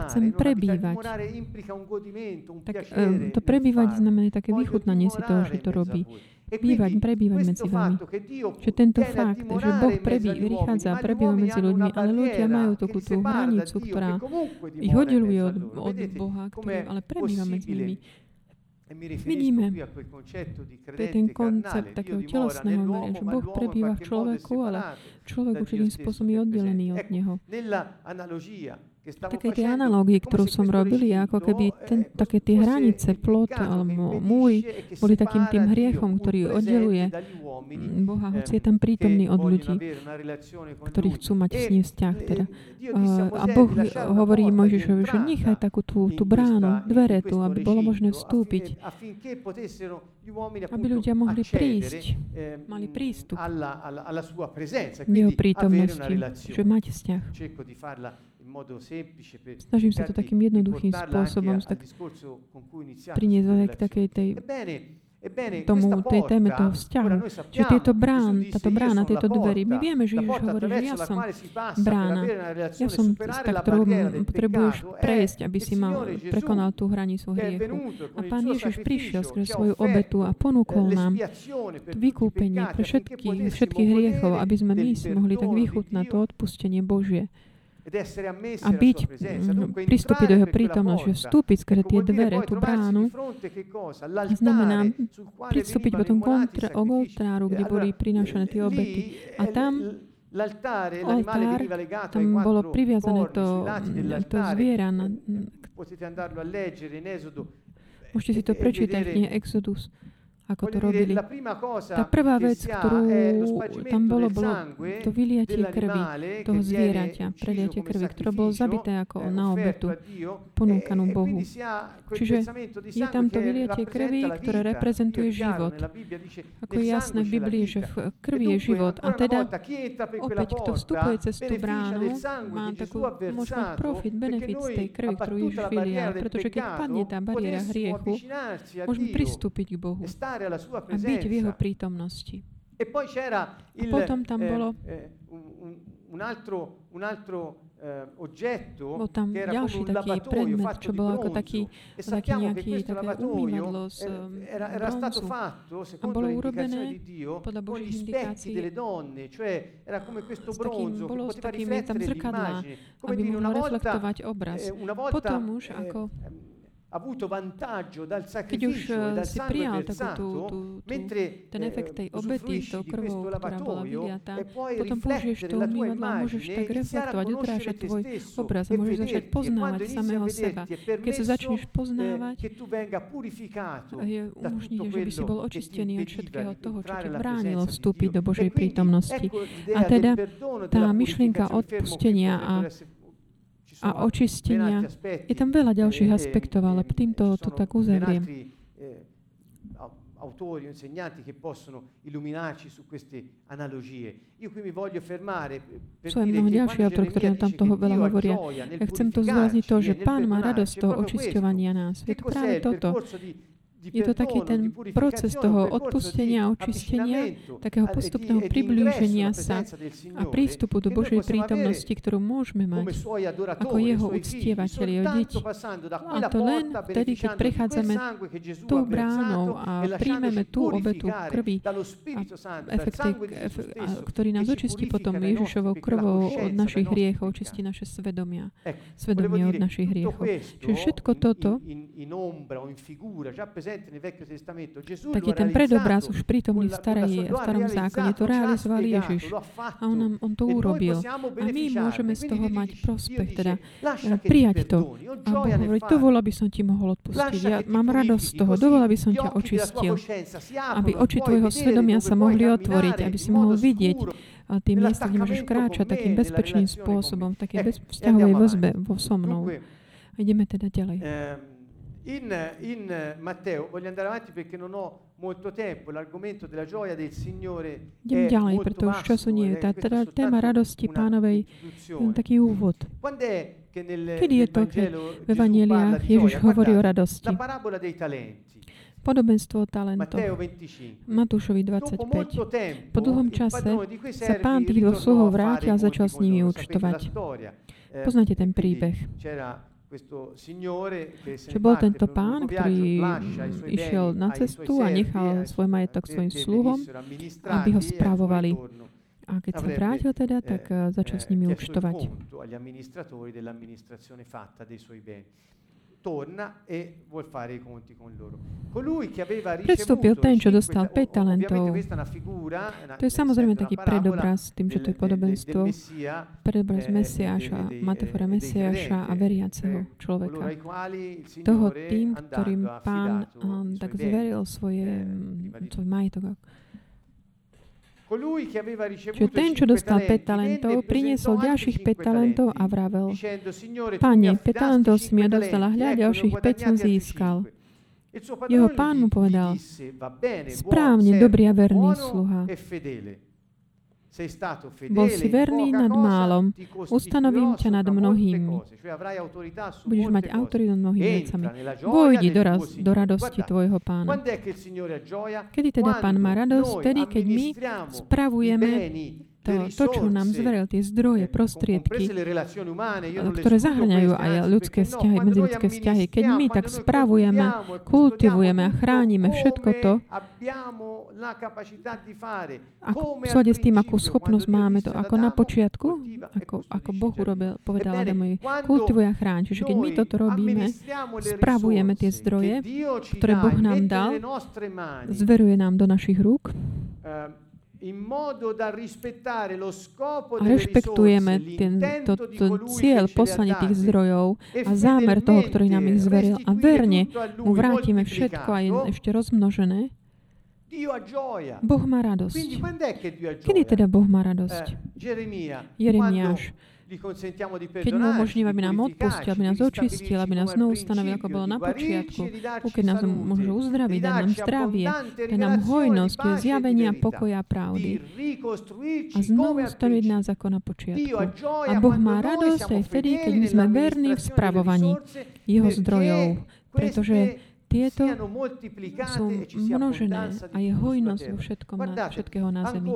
Chcem prebývať. Tak, to prebývať znamená také vychutnanie si toho, že to robí. Bývať, prebývať medzi vami. Že tento fakt, že Boh prebí, prichádza a prebýva medzi ľuďmi, ale ľudia majú takú tú hranicu, ktorá ich oddeluje od, od Boha, ktorý ale prebýva medzi nimi. Vidíme, to je ten koncept takého telesného meria, že Boh prebýva v človeku, ale človek určitým spôsobom je oddelený od Neho. Také tie analógie, ktorú som robil, je ako keby ten, také tie hranice, plot alebo múry boli takým tým hriechom, ktorý oddeluje Boha, hoci je tam prítomný od ľudí, ktorí chcú mať s ním vzťah. Teda. A Boh hovorí Mojžišovi, že nechaj takú tú, tú bránu, dvere tu, aby bolo možné vstúpiť, aby ľudia mohli prísť, mali prístup k jeho prítomnosti, že mať vzťah. Snažím sa to takým jednoduchým spôsobom tak priniesť k takej tej tomu, tej téme toho vzťahu. Že tieto brán, táto brána, tieto dvery, my vieme, že Ježiš hovorí, že ja som brána. Ja som cesta, ktorú potrebuješ prejsť, aby si mal, prekonal tú hranicu hriechu. A Pán Ježiš prišiel skrze svoju obetu a ponúkol nám vykúpenie pre všetkých, všetkých hriechov, aby sme my si mohli tak vychutnať to odpustenie Božie a byť, pristúpiť do jeho prítomnosti, vstúpiť skrze tie dvere, tú bránu, znamená pristúpiť potom kontra, oltáru, kde boli prinášané tie obety. A tam oltár, tam bolo priviazané to, to zviera. Na, Môžete si to prečítať v knihe Exodus ako to robili. Tá prvá vec, ktorú tam bolo, bolo to vyliatie krvi toho zvieraťa, preliatie krvi, ktoré bolo zabité ako na obetu, ponúkanú Bohu. Čiže je tam to vyliatie krvi, ktoré reprezentuje život. Ako je jasné v Biblii, že v krvi je život. A teda opäť, kto vstupuje cez tú bránu, má takú, môže mať profit, benefit z tej krvi, ktorú Ježiš vylial. Pretože keď padne tá bariéra hriechu, môžeme pristúpiť k Bohu a byť v jeho prítomnosti. E poi c'era il, a potom tam bolo eh, un, un altro, un altro eh, oggetto bol tam ďalší taký predmet, čo bol ako taký, e taký nejaký také umývadlo z era, era stato fatto, a bolo urobené podľa Božích indikácií delle donne, cioè era come questo bronzo che poteva riflettere dell'immagine. Aby mohlo reflektovať obraz. Eh, potom už ako avuto vantaggio dal Keď už si prijal takú tú, tú, tú, ten efekt tej obety, tou di krvou, ktorá bola vyliatá, potom použiješ to umývadlo a môžeš tak reflektovať, te tvoj obraz a môžeš začať poznávať samého seba. Keď sa začneš poznávať, je tutto že by si bol očistený od všetkého toho, čo ti bránilo vstúpiť do Božej prítomnosti. A teda tá myšlienka odpustenia a a očistenia. Je tam veľa ďalších eh, aspektov, ale eh, týmto to tak uzavriem. eh, autori o insegnanti che possono illuminarci su queste analogie. Io qui mi voglio fermare per Sú aj mnoho che ďalší quando autori, ktorí nám tam toho veľa hovoria. Ja chcem to zdôrazniť to, že e nel Pán má radosť toho očisťovania nás. Je to práve toto. Je to taký ten proces toho odpustenia a očistenia, takého a- e di- postupného e priblíženia sa a prístupu do Božej prítomnosti, ktorú môžeme mať ako jeho uctievateľi, jeho deti. A to len vtedy, keď prechádzame tou bránou a e lasciandoci príjmeme tú obetu krvi a Spirito Santo, dal efekt, sangue di ef, Gesù a, ktorý nás očistí potom Ježišovou krvou od našich hriechov, očistí naše svedomia, svedomie od našich hriechov. Čiže všetko toto, taký ten predobraz už prítomný v, starej, v starom zákone, to realizoval Ježiš. A on, nám, on to urobil. A my môžeme z toho mať prospech, teda prijať to. A Boh hovorí, dovol, aby som ti mohol odpustiť. Ja mám radosť z toho. Dovol, aby som ťa očistil. Aby oči tvojho svedomia sa mohli otvoriť, aby si mohol vidieť a nella miesta, kde môžeš kráčať takým bezpečným spôsobom, v takej bez vzťahovej väzbe vo so mnou. Ideme teda ďalej. In, in Matteo, voglio andare avanti perché non ho molto tempo, l'argomento della gioia del Signore Idem è ďalej, molto preto už času nie je. Tá, teda téma radosti pánovej je taký úvod. Kedy je to, keď v Evangeliách Ježiš hovorí o radosti. la parabola dei talenti, Podobenstvo 25. Matúšovi Dopo 25. molto tempo, Po dlhom čase sa pán tých dvoch sluhov vrátil a začal s nimi účtovať. Poznáte ten príbeh. Čo bol tento pán, ktorý išiel na cestu a nechal svoj majetok svojim sluhom, aby ho e ritorno A keď sa vrátil teda, eh, tak eh, začal s eh, nimi účtovať. Torna e vuol fare i conti con loro. Colui che aveva Prestúpil ten, čo dostal ta- 5 o- talentov. To je samozrejme taký predobraz tým, že to je podobenstvo, predobraz Mesiáša, metafora Mesiáša a veriaceho eh, človeka. Toho tým, ktorým pán tak zveril svoje, svoj majetok. Čiže ten, čo dostal 5 talenti, venne talentov, e priniesol ďalších altri 5 cinque talentov a vravel, Pane, 5 affidaste talentov si mi cinque odozdal a talenti, hľa, ďalších 5 som získal. suo Jeho pán mu povedal, správne, dobrý a verný sluha. e fedele. Sei stato Bol si verný nad málom, ustanovím ťa nad mnohými. Budeš mať autoritu nad mnohými vecami. Vojdi do, raz, do radosti tvojho pána. Kedy teda pán má radosť? noi Vtedy, keď my spravujeme to, to, čo nám zveril, tie zdroje, eh, prostriedky, ktoré zahrňajú aj ľudské no, vzťahy, noi vzťahy. Keď my tak spravujeme, kultivujeme a chránime všetko to, ako, v súlade s tým, akú schopnosť máme to, ako na počiatku, ako, ako Boh urobil, povedal Adamovi, quando kultivuje a chráň. Čiže keď my toto robíme, spravujeme tie zdroje, ktoré Boh e nám dal, zveruje nám do našich rúk a rešpektujeme risorse, ten, to, l'intento di to colui cieľ, poslanie tých zdrojov e a zámer toho, ktorý nám ich zveril a verne mu vrátime všetko aj moltiplicato. ešte rozmnožené. Boh má radosť. Kedy teda Boh má radosť? Eh, Jeremiáš, keď mu di aby nám odpustil, aby nás očistil, aby nás znovu stanovil, ako bolo na počiatku, keď nás môže uzdraviť, dať nám zdravie, dať nám hojnosť, e zjavenia pokoja a pravdy a znovu principio. nás ako na počiatku. A Boh má radosť aj vtedy, keď my sme verní v spravovaní jeho zdrojov, pretože tieto sú e množené a je hojnosť vo všetkom na, všetkého na zemi.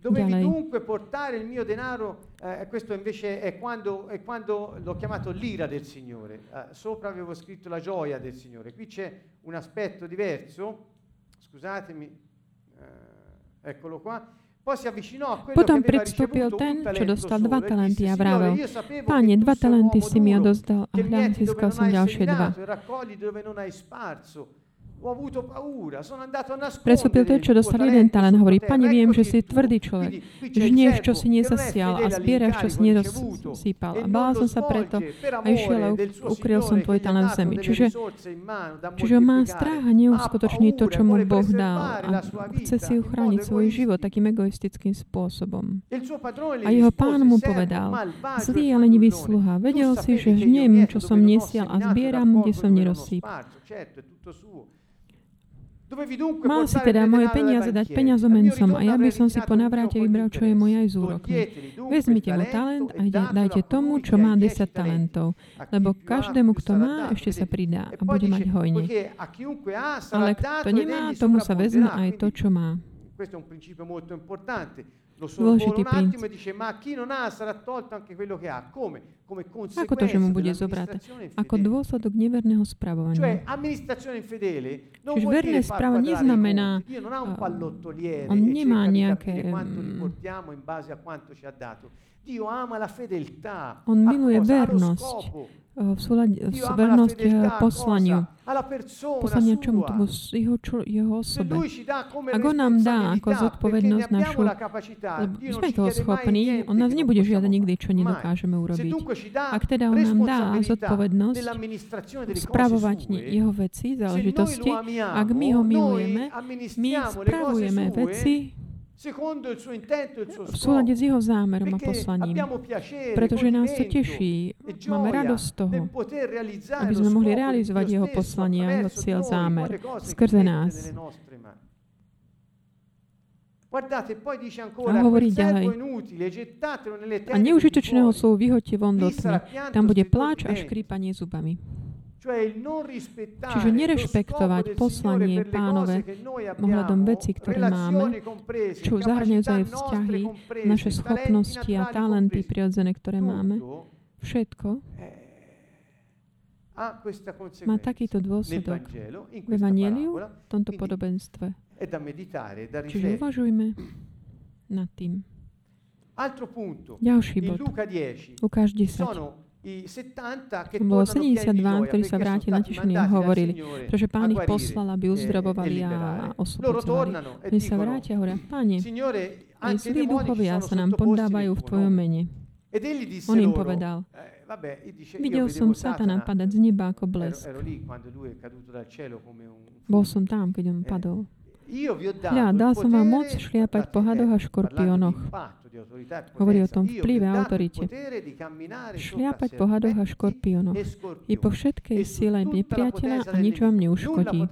Dovevi Ďalej. dunque portare il mio denaro, eh, questo invece è quando, è quando l'ho chiamato l'ira del Signore, Eh, sopra avevo scritto la gioia del Signore, qui c'è un aspetto diverso, scusatemi, eh, eccolo qua, poi si avvicinò a quello Potom ricevuto ten, čo dostal dva talenty a vravel, Páne, dva talenty si mi odozdal a hľa, získal non som hai ďalšie dva. Ten, nascondere čo dostal jeden talent, hovorí. Pane, viem, že si tvrdý človek. Žnieš, čo si nezasial a zbieraš, čo si e A bál som sa preto a išiel a ukryl som tvoj talent v zemi. Čiže, čiže má strach a neuskutoční to, čo mu Boh dal a chce si uchrániť svoj život takým egoistickým spôsobom. A jeho pán mu "Servo povedal, zlý a lenivý fannullone, sluha, vedel si, že mieto čo som nesial a zbieram, kde som nerozsýpal. sparso." Certo, è tutto suo. Dovevi dunque Mal si teda moje ai peniaze dať peňazomencom a ja by som si po con vybral, čo je moje aj interessi. úrokmi. Vezmite mu talent e a ide, dajte tomu, čo má 10 10 talenti. talentov. Lebo každému, kto má, ešte sa pridá E a bude mať hojne. Ale kto nemá, tomu sa vezme aj to, čo má. questo è un principio molto importante. Lo Dôležitý sorvolo un attimo princ- e dice, ma chi non ha sarà tolto anche quello che ha. Come? Come Ako to, že mu bude zobraté? Ako dôsledok neverného non Čiže verné správa neznamená, pallottoliere on nemá nejaké, On miluje vernosť. scopo. v súlade, Dio s ama la vernosť fedeltà a poslaniu. Poslania čomu tomu jeho, čo, jeho osobe. Ak on nám dá ako zodpovednosť našu, non sme toho schopní, on nás nebude žiadať nikdy, čo nedokážeme urobiť. Ak teda on nám dá zodpovednosť spravovať jeho veci, záležitosti, ak my ho milujeme, my spravujeme veci e v súlade s jeho zámerom a poslaním. Pretože nás to teší, e máme radosť z toho, aby sme mohli realizovať jeho poslanie a jeho cieľ, zámer skrze nás. dice A hovorí ďalej. A neužitočného sú vyhoďte von do tmy. Tam bude pláč a škrípanie zubami. Čiže nerešpektovať poslanie Pánove ohľadom veci, ktoré máme, čo zahrňajú aj vzťahy, naše schopnosti a talenty prirodzené, ktoré máme, všetko má takýto dôsledok v Evangeliu, v tomto podobenstve. Čiže uvažujme nad tým. Ďalší bod. Luca 10 Ukáž ci 10. sono i 70 che Bolo tornano pieni di 72, gioia ktorí sa vrátili stati natešení a hovorili, pretože a pán ich poslal, aby e- e uzdravovali a liberare. Loro oslobodzovali. tornano e Oni sa vrátia a hovoria, i zlí duchovia sa nám nel v Tvojom mene. On im povedal, videl som Satana padať z neba ako blesk. Bol som tam, keď on Eh, padol. Hľa, dal som vám moc šliapať po hadoch a škorpiónoch. Hovorí o tom vplyve a autorite. Šliapať po hadoch a škorpiónoch. e I po všetkej e sile nepriateľa a nič vám neuškodí.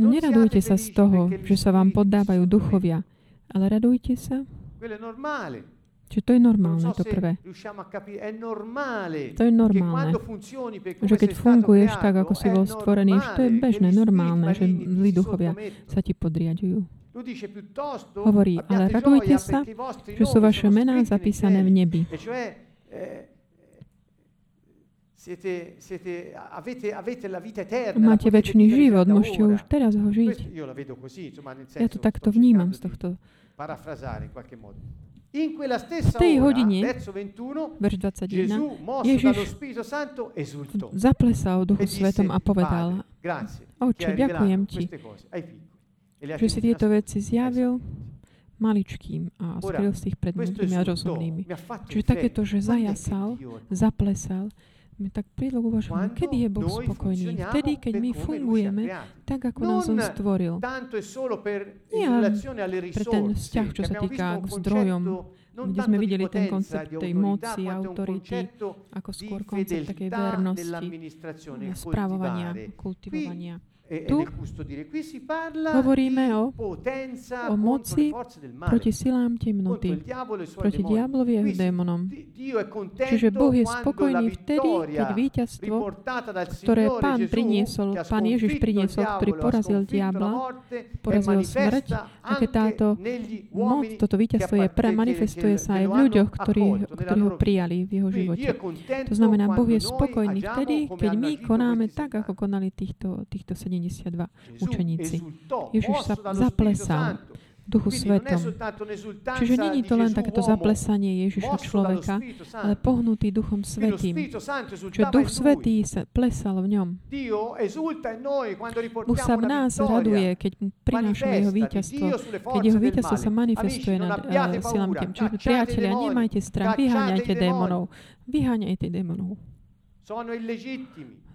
No neradujte sa z toho, že sa vám poddávajú duchovia, ale radujte sa, domenica. Quello è normale. že to je normálne, to prvé. To je normálne. Že keď funguješ tak, ako si bol stvorený, že to je bežné, normálne, že zlí duchovia sa ti podriadujú. Hovorí, ale radujte sa, že sú vaše mená zapísané v nebi. E eh, siete, siete, avete, avete la vita eterna. la Máte väčší život, môžete ora. už teraz ho žiť. Ja to takto vnímam z tohto. parafrasare in qualche modo. Stessa tej hodine, verso 21, Verš 21. Gesù, mosso Ježiš. Zaplesal v duchu E svetom a povedal, Oče, ďakujem ti, e že si tieto veci zjavil maličkým a skryl si ich pred múdrymi a rozumnými. Čiže takéto, že zajasal, zaplesal, mi tak uvažovaniu, Quando kedy je Boh spokojný? Vtedy, keď my fungujeme tak, ako nás On stvoril. Nie pre ten vzťah, čo sa týka k zdrojom, kde sme videli ten koncept tej moci, autority, ako skôr koncept takej vernosti, il správovania, kultivovania. E, e Tu hovoríme o- o moci proti silám temnoty, e proti diablovi a démonom. Čiže Boh je spokojný vtedy, keď víťazstvo, ktoré Pán priniesol, Pán Ježiš priniesol, ktorý porazil diabla, è porazil smrť, a keď táto moc, toto víťazstvo je pre, manifestuje sa aj v ľuďoch, ktorí, ktorí ho prijali v jeho živote. To znamená, Boh je spokojný vtedy, keď my konáme tak, ako 70. konali týchto, týchto 72 Gesù učeníci. Ježiš sa zaplesal v duchu svetom. Čiže není to len takéto zaplesanie Ježiša človeka, ale pohnutý Duchom Svetým. Čiže Duch. Svetý sa plesal v ňom. Boh sa v nás raduje, keď prinášame jeho víťazstvo, keď jeho víťazstvo sa manifestuje nad uh, silami tým. Čiže priatelia, nemajte strach, vyháňajte démonov. Vyháňajte démonov.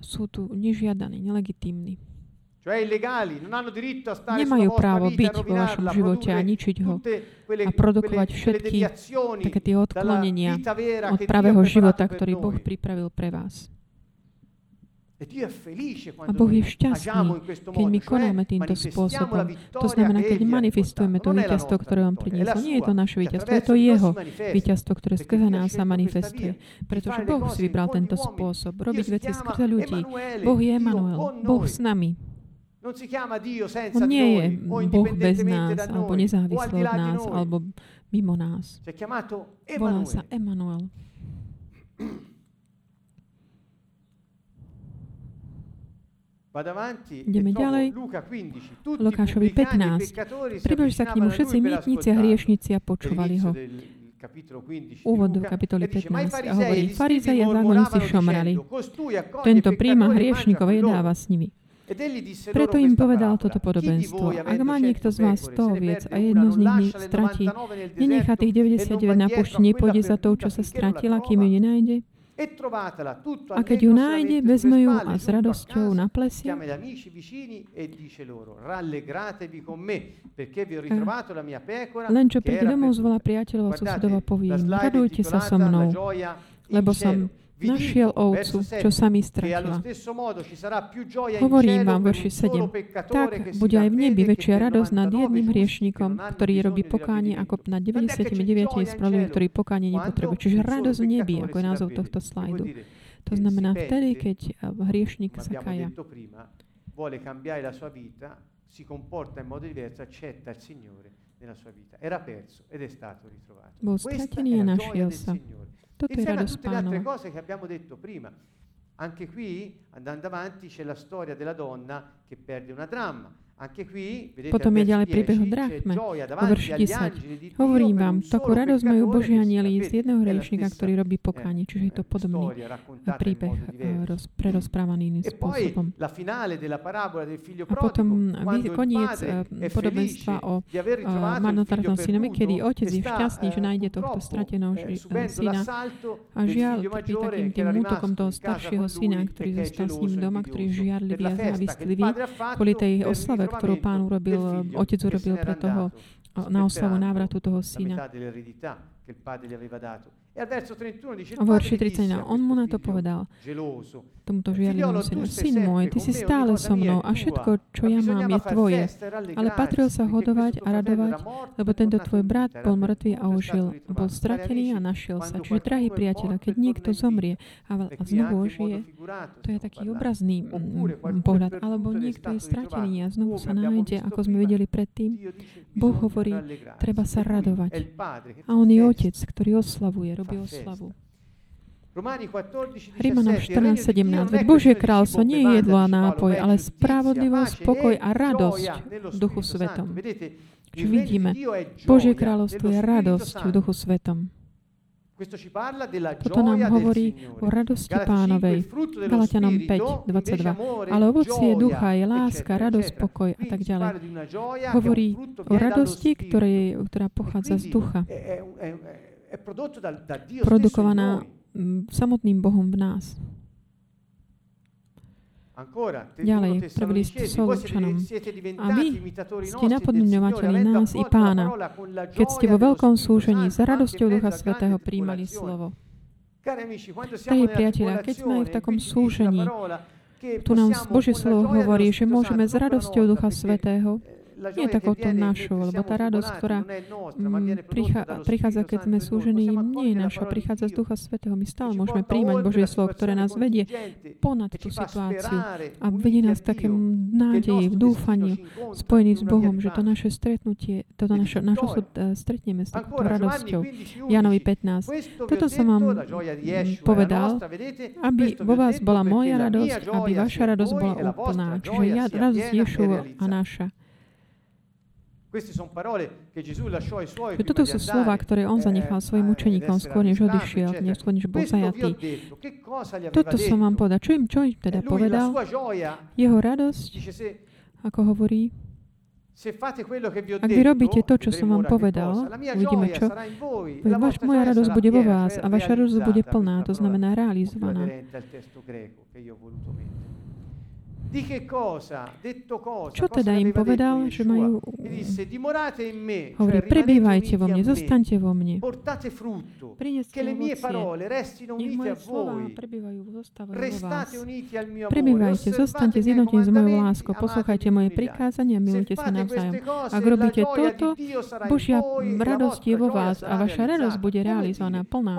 Sú tu nežiadaní, nelegitímni. Nemajú právo byť vo vašom živote a ničiť ho a produkovať všetky také tie odklonenia od pravého života, ktorý. Boh pripravil pre vás. E A Boh je šťastný, keď my konáme týmto spôsobom. To znamená, keď manifestujeme to víťazstvo, ktoré On priniesol. Nie je to naše víťazstvo, je to Jeho víťazstvo, ktoré skrze nás sa manifestuje. Pretože Boh si vybral tento spôsob, robiť veci skrze ľudí. Boh je Emanuel, Boh s nami. On nie je Boh bez nás, alebo di od nás, alebo mimo nás. Si è chiamato Volá sa. Emanuel. Ideme ďalej. Luca 15. Tutti Lukášovi i pubblicani e 15. peccatori si Približ sa k nemu a všetci mýtnici a hriešnici a počúvali ho. All'inizio del capitolo 15 di Úvod do kapitoly e dice, ma i 15 a farisei hovorí, e gli farizei scribi a zákonníci šomrali. dicendo, "Costui accoglie Tento príjma e hriešnikov loro." jedáva s nimi. Preto im povedal toto podobenstvo. Ak má niekto z vás 100 oviec a jednu z nich stratí, nenechá tých 99 na púšti, nepôjde za tou, čo sa stratila, kým ju nenájde? A keď ju nájde, vezme ju a s radosťou naplesie. Eh. Len čo príde domov, zvolá priateľov a susedov a povie radujte sa so mnou, lebo som našiel ovcu, čo sa mi stratila. Hovorím vám, verši 7, tak bude aj v nebi väčšia radosť nad jedným hriešnikom, ktorý robí pokánie ako nad 99 spravodlivých, ktorý pokánie nepotrebuje. Čiže radosť v nebi, ako je názov tohto slajdu. To znamená vtedy, keď eh, hriešnik sa kaja. Vuole cambiare la sua vita, si comporta in modo diverso, accetta il Signore nella sua vita. Era perso ed è stato ritrovato. Bol stratený e a našiel sa. Signore. Tutto Insieme a tutte Spano. le altre cose che abbiamo detto prima. Anche qui, andando avanti, c'è la storia della donna che perde una dramma Potom je ďalej príbeh o drachme, o verši 10. Hovorím vám, takú radosť majú Boží anieli z jedného hriešnika, ktorý robí pokánie, čiže je to podobný príbeh eh, roz, prerozprávaný iným spôsobom. A potom koniec eh, podobenstva o eh, marnotratnom synome, kedy otec je šťastný, že nájde tohto strateného syna a žiaľ trpí takým tým útokom toho staršieho syna, ktorý zostal s ním doma, ktorý žiarlivý a závislivý kvôli tej oslave, robota, ktorú pán urobil, otec urobil pre toho, na oslavu návratu toho syna. A vo verši on mu na to povedal, tomuto žiarlivým synu, syn môj, ty si stále so mnou a všetko, čo ja mám, je tvoje. Ale patril sa hodovať a radovať, lebo tento tvoj brat bol mŕtvý a ožil, bol stratený a našiel sa. Čiže, drahý priateľ, keď niekto zomrie a, a znovu ožije, to je taký obrazný pohľad. Alebo niekto je stratený a znovu sa nájde, ako sme videli predtým. Boh hovorí, treba sa radovať. A on je otec, ktorý oslavuje, robí oslavu. Rímanom 14.17. Božie kráľstvo nie je jedlo a nápoj, ale spravodlivosť, spokoj a radosť v Duchu Svetom. Čiže vidíme, Božie kráľovstvo je radosť v Duchu Svetom. Toto nám hovorí o radosti pánovej. Galatianom 5, 22. Ale ovocie ducha je láska, radosť, pokoj a tak ďalej. Hovorí o radosti, ktoré, ktorá pochádza z ducha produkovaná samotným Bohom v nás. Ďalej, prvý list Solčanom. A vy ste napodobňovateľi nás i pána, keď ste vo veľkom súžení s radosťou Ducha Svetého príjmali slovo. Drahí priatelia, keď sme aj v takom súžení, tu nám Božie slovo hovorí, že môžeme s radosťou Ducha Svetého nie je takou našou, lebo tá radosť, ktorá mm, prichádza, keď sme súžení, nie je naša, prichádza z Ducha Svetého. My stále môžeme príjmať Božie slovo, ktoré nás vedie ponad tú situáciu a vedie nás také nádeji, v dúfaniu, spojený s Bohom, že to naše stretnutie, toto naše, naše stretneme s takouto radosťou. Janovi 15. Toto som vám mm, povedal, aby vo vás bola moja radosť, aby vaša radosť bola úplná. Čiže ja, radosť Ješu a naša. Toto sú slova, ktoré on zanechal svojim učeníkom skôr, než odišiel, skôr, než bol zajatý. Toto som vám povedal. Čo im, čo im teda povedal? Jeho radosť, ako hovorí, ak vy robíte to, čo som vám povedal, uvidíme čo, vaš, moja radosť bude vo vás a vaša radosť bude plná, to znamená realizovaná. Čo teda im povedal, že majú... Hovorí, prebývajte vo mne, zostaňte vo mne. Prineste ovocie. Nech moje slova prebývajú, zostávajú vo. Prebývajte, zostaňte zjednotení s mojou láskou, poslúchajte moje prikázania, milujte sa navzájom. Ak robíte toto, Božia radosť je vo vás a vaša radosť bude realizovaná plná.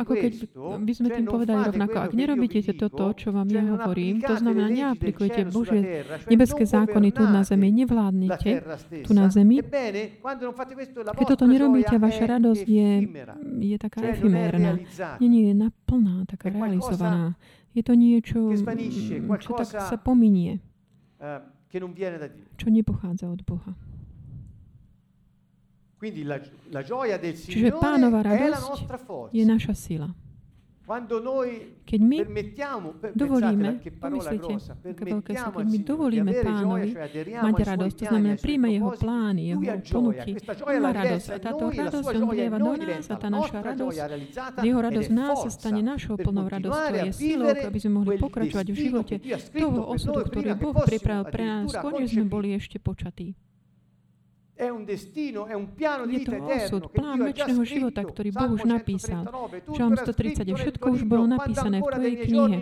Ako keď by sme tým povedali rovnako, ak nerobíte toto, čo vám ja hovorím, to znamená, konania, aplikujte Božie nebeské zákony tu na zemi, nevládnite tu na zemi. Keď toto nerobíte, vaša radosť je, je taká efimérna. Nie, nie, je naplná, taká realizovaná. Je to niečo, čo tak sa pominie, čo nepochádza od Boha. Čiže pánova radosť je naša sila. Keď my dovolíme, pomyslite, aká veľká keď my dovolíme pánovi mať radosť, to znamená príjme jeho plány, jeho ponuky, on má radosť a táto radosť on vlieva do nás a tá naša radosť, jeho radosť nás sa stane našou plnou radosťou, je silou, aby sme mohli pokračovať v živote toho osudu, ktorý Boh pripravil pre nás, skôr sme boli ešte počatí. Je to osud, plán väčšného života, ktorý Boh už napísal. Žalm 139, všetko už bolo napísané v tvojej knihe.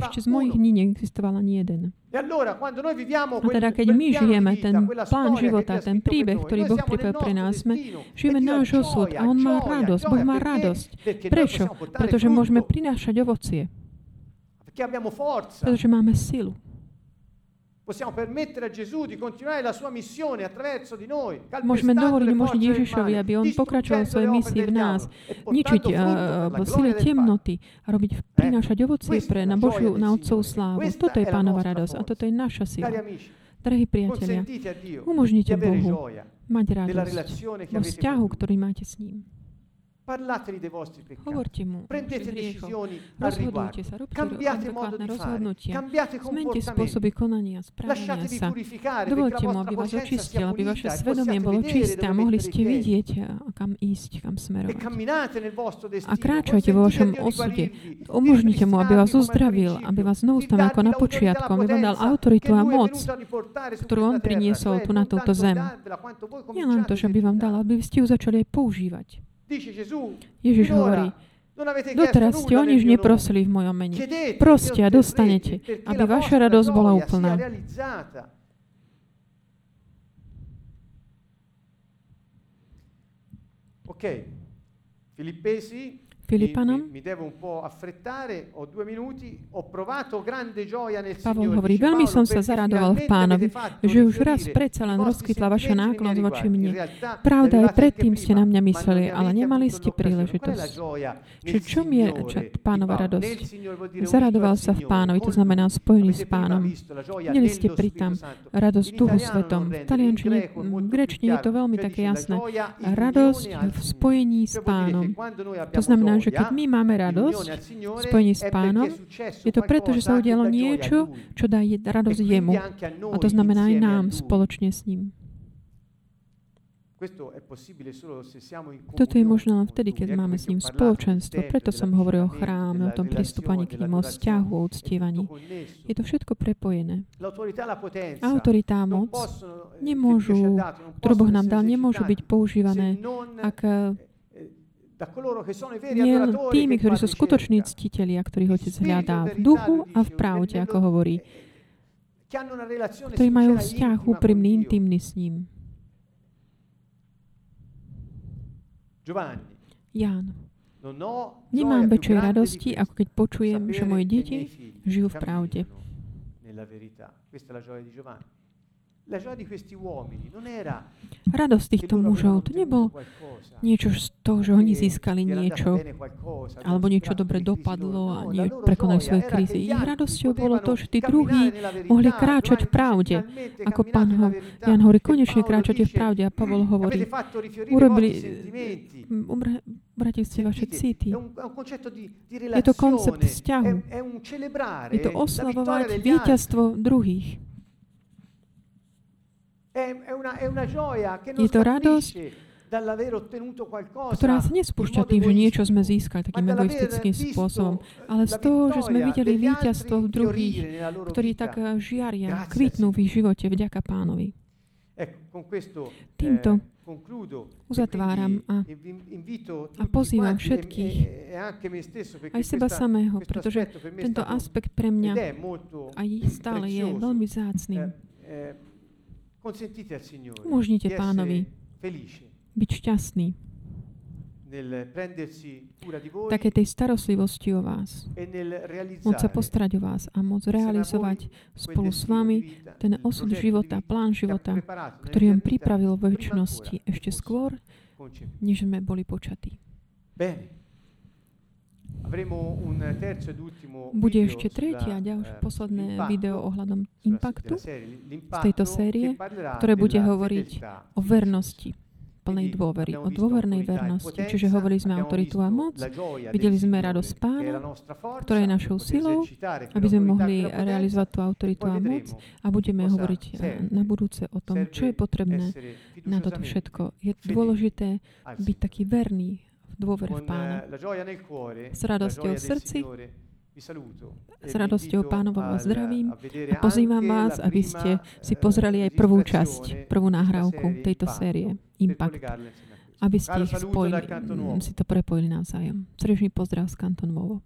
Ešte z mojich dní neexistoval ani jeden. A no teda, keď my žijeme ten plán života, ten príbeh, ktorý Boh pripravil pre nás, sme, žijeme náš osud a On má radosť, Boh má radosť. Prečo? Pretože môžeme prinášať ovocie. Pretože máme silu. Possiamo permettere a Gesù di continuare la sua missione attraverso di noi. Môžeme dovoliť umožniť Ježišovi, aby on pokračoval svoje svojej v nás, ničiť v sile temnoty a robiť, prinášať ovocie pre na Božiu, na Otcov slávu. Toto je Pánova radosť a toto je naša sila. Drahí priatelia, umožnite Bohu mať radosť vo vzťahu, ktorý máte s ním. Parlateli dei vostri peccati. Hovorte mu Prendete decisioni al riguardo. Sa, cambiate modo di fare. Cambiate Zmente spôsoby konania, správania sa. Dovolte mu, aby vás očistil, aby vaše svedomie bolo čisté a mohli ste vidieť, kam ísť, kam smerovať. A kráčajte vo vašom osude. Umožnite mu, aby vás uzdravil, aby vás znovu ako na počiatku, aby vám dal autoritu a moc, ktorú on priniesol tu na túto zem. Nie len to, že by vám dal, aby ste ju začali aj používať. Ježiš hovorí, Doteraz ste o nič neprosili v mojom mene. Proste a dostanete, aby vaša radosť bola úplná. OK. Filipesi Filipanom. Pavol hovorí, veľmi som sa zaradoval v pánovi, že už raz predsa len rozkytla vaša náklad voči mne. Pravda, aj predtým ste na mňa mysleli, ale nemali ste príležitosť. Čiže čom je pánova radosť? Zaradoval sa v pánovi, to znamená spojený s pánom. Videli ste pritam radosť Duhu Svetom. V taliančine, v grečtine je to veľmi také jasné. Radosť v spojení s pánom. To znamená, znamená, že keď my máme radosť spojení s Pánom, je to preto, že sa udialo niečo, čo dá radosť jemu. A to znamená aj nám spoločne s ním. Toto je možné len vtedy, keď máme s ním spoločenstvo. Preto som hovoril o chráme, o tom pristúpaní k nemu, o vzťahu, o uctievaní. Je to všetko prepojené. Autoritá a moc nemôžu, ktorú Boh nám dal, nemôžu byť používané, ak nie len tými, ktorí sú skutoční ctitelia, ktorých Otec hľadá v duchu a v pravde, ako hovorí, ktorí majú vzťah úprimný, intimný s ním. Ján. Nemám väčšej radosti, ako keď počujem, že moje deti žijú v pravde. Radosť týchto mužov to nebol niečo z toho, že oni získali niečo, alebo niečo dobre dopadlo a nie prekonali svoje krízy. Ich radosťou bolo to, že tí druhí mohli kráčať v pravde. Ako pán ho, Jan hovorí, konečne kráčate v pravde. A Pavol hovorí, urobili, umre, brati ste vaše city. Je to koncept vzťahu. Je to oslavovať víťazstvo druhých. Je to radosť, ktorá sa nespúšťa tým, že niečo sme získali takým egoistickým spôsobom, ale z toho, že sme videli víťazstvo v druhých, ktorí tak eh, žiaria, kvitnú v ich živote vďaka pánovi. Týmto uzatváram a, a pozývam všetkých, aj seba samého, pretože tento aspekt pre mňa aj stále je veľmi zácným. Umožnite pánovi byť šťastný také tej starostlivosti o vás. Môcť sa postrať o vás a môcť realizovať spolu s vami ten osud života, plán života, ktorý vám pripravil v väčšnosti ešte skôr, než sme boli počatí. Bene. Bude ešte tretie a ďalšie posledné video ohľadom impaktu z tejto série, ktoré bude hovoriť o vernosti plnej dôvery, o dôvernej vernosti. Čiže hovorili sme autoritu a moc, videli sme radosť pána, ktorá je našou silou, aby sme mohli realizovať tú autoritu a moc a budeme hovoriť eh, na budúce o tom, čo je potrebné na toto všetko. Je dôležité byť taký verný, dôvere v pána. eh, S radosťou v srdci, e s vi radosťou pánovom vás zdravím a pozývam vás, aby ste si eh, pozreli aj prvú časť, prvú nahrávku tejto série Impact, aby ste ich spojili, si to prepojili navzájom. Srdečný pozdrav z Kanton Novo.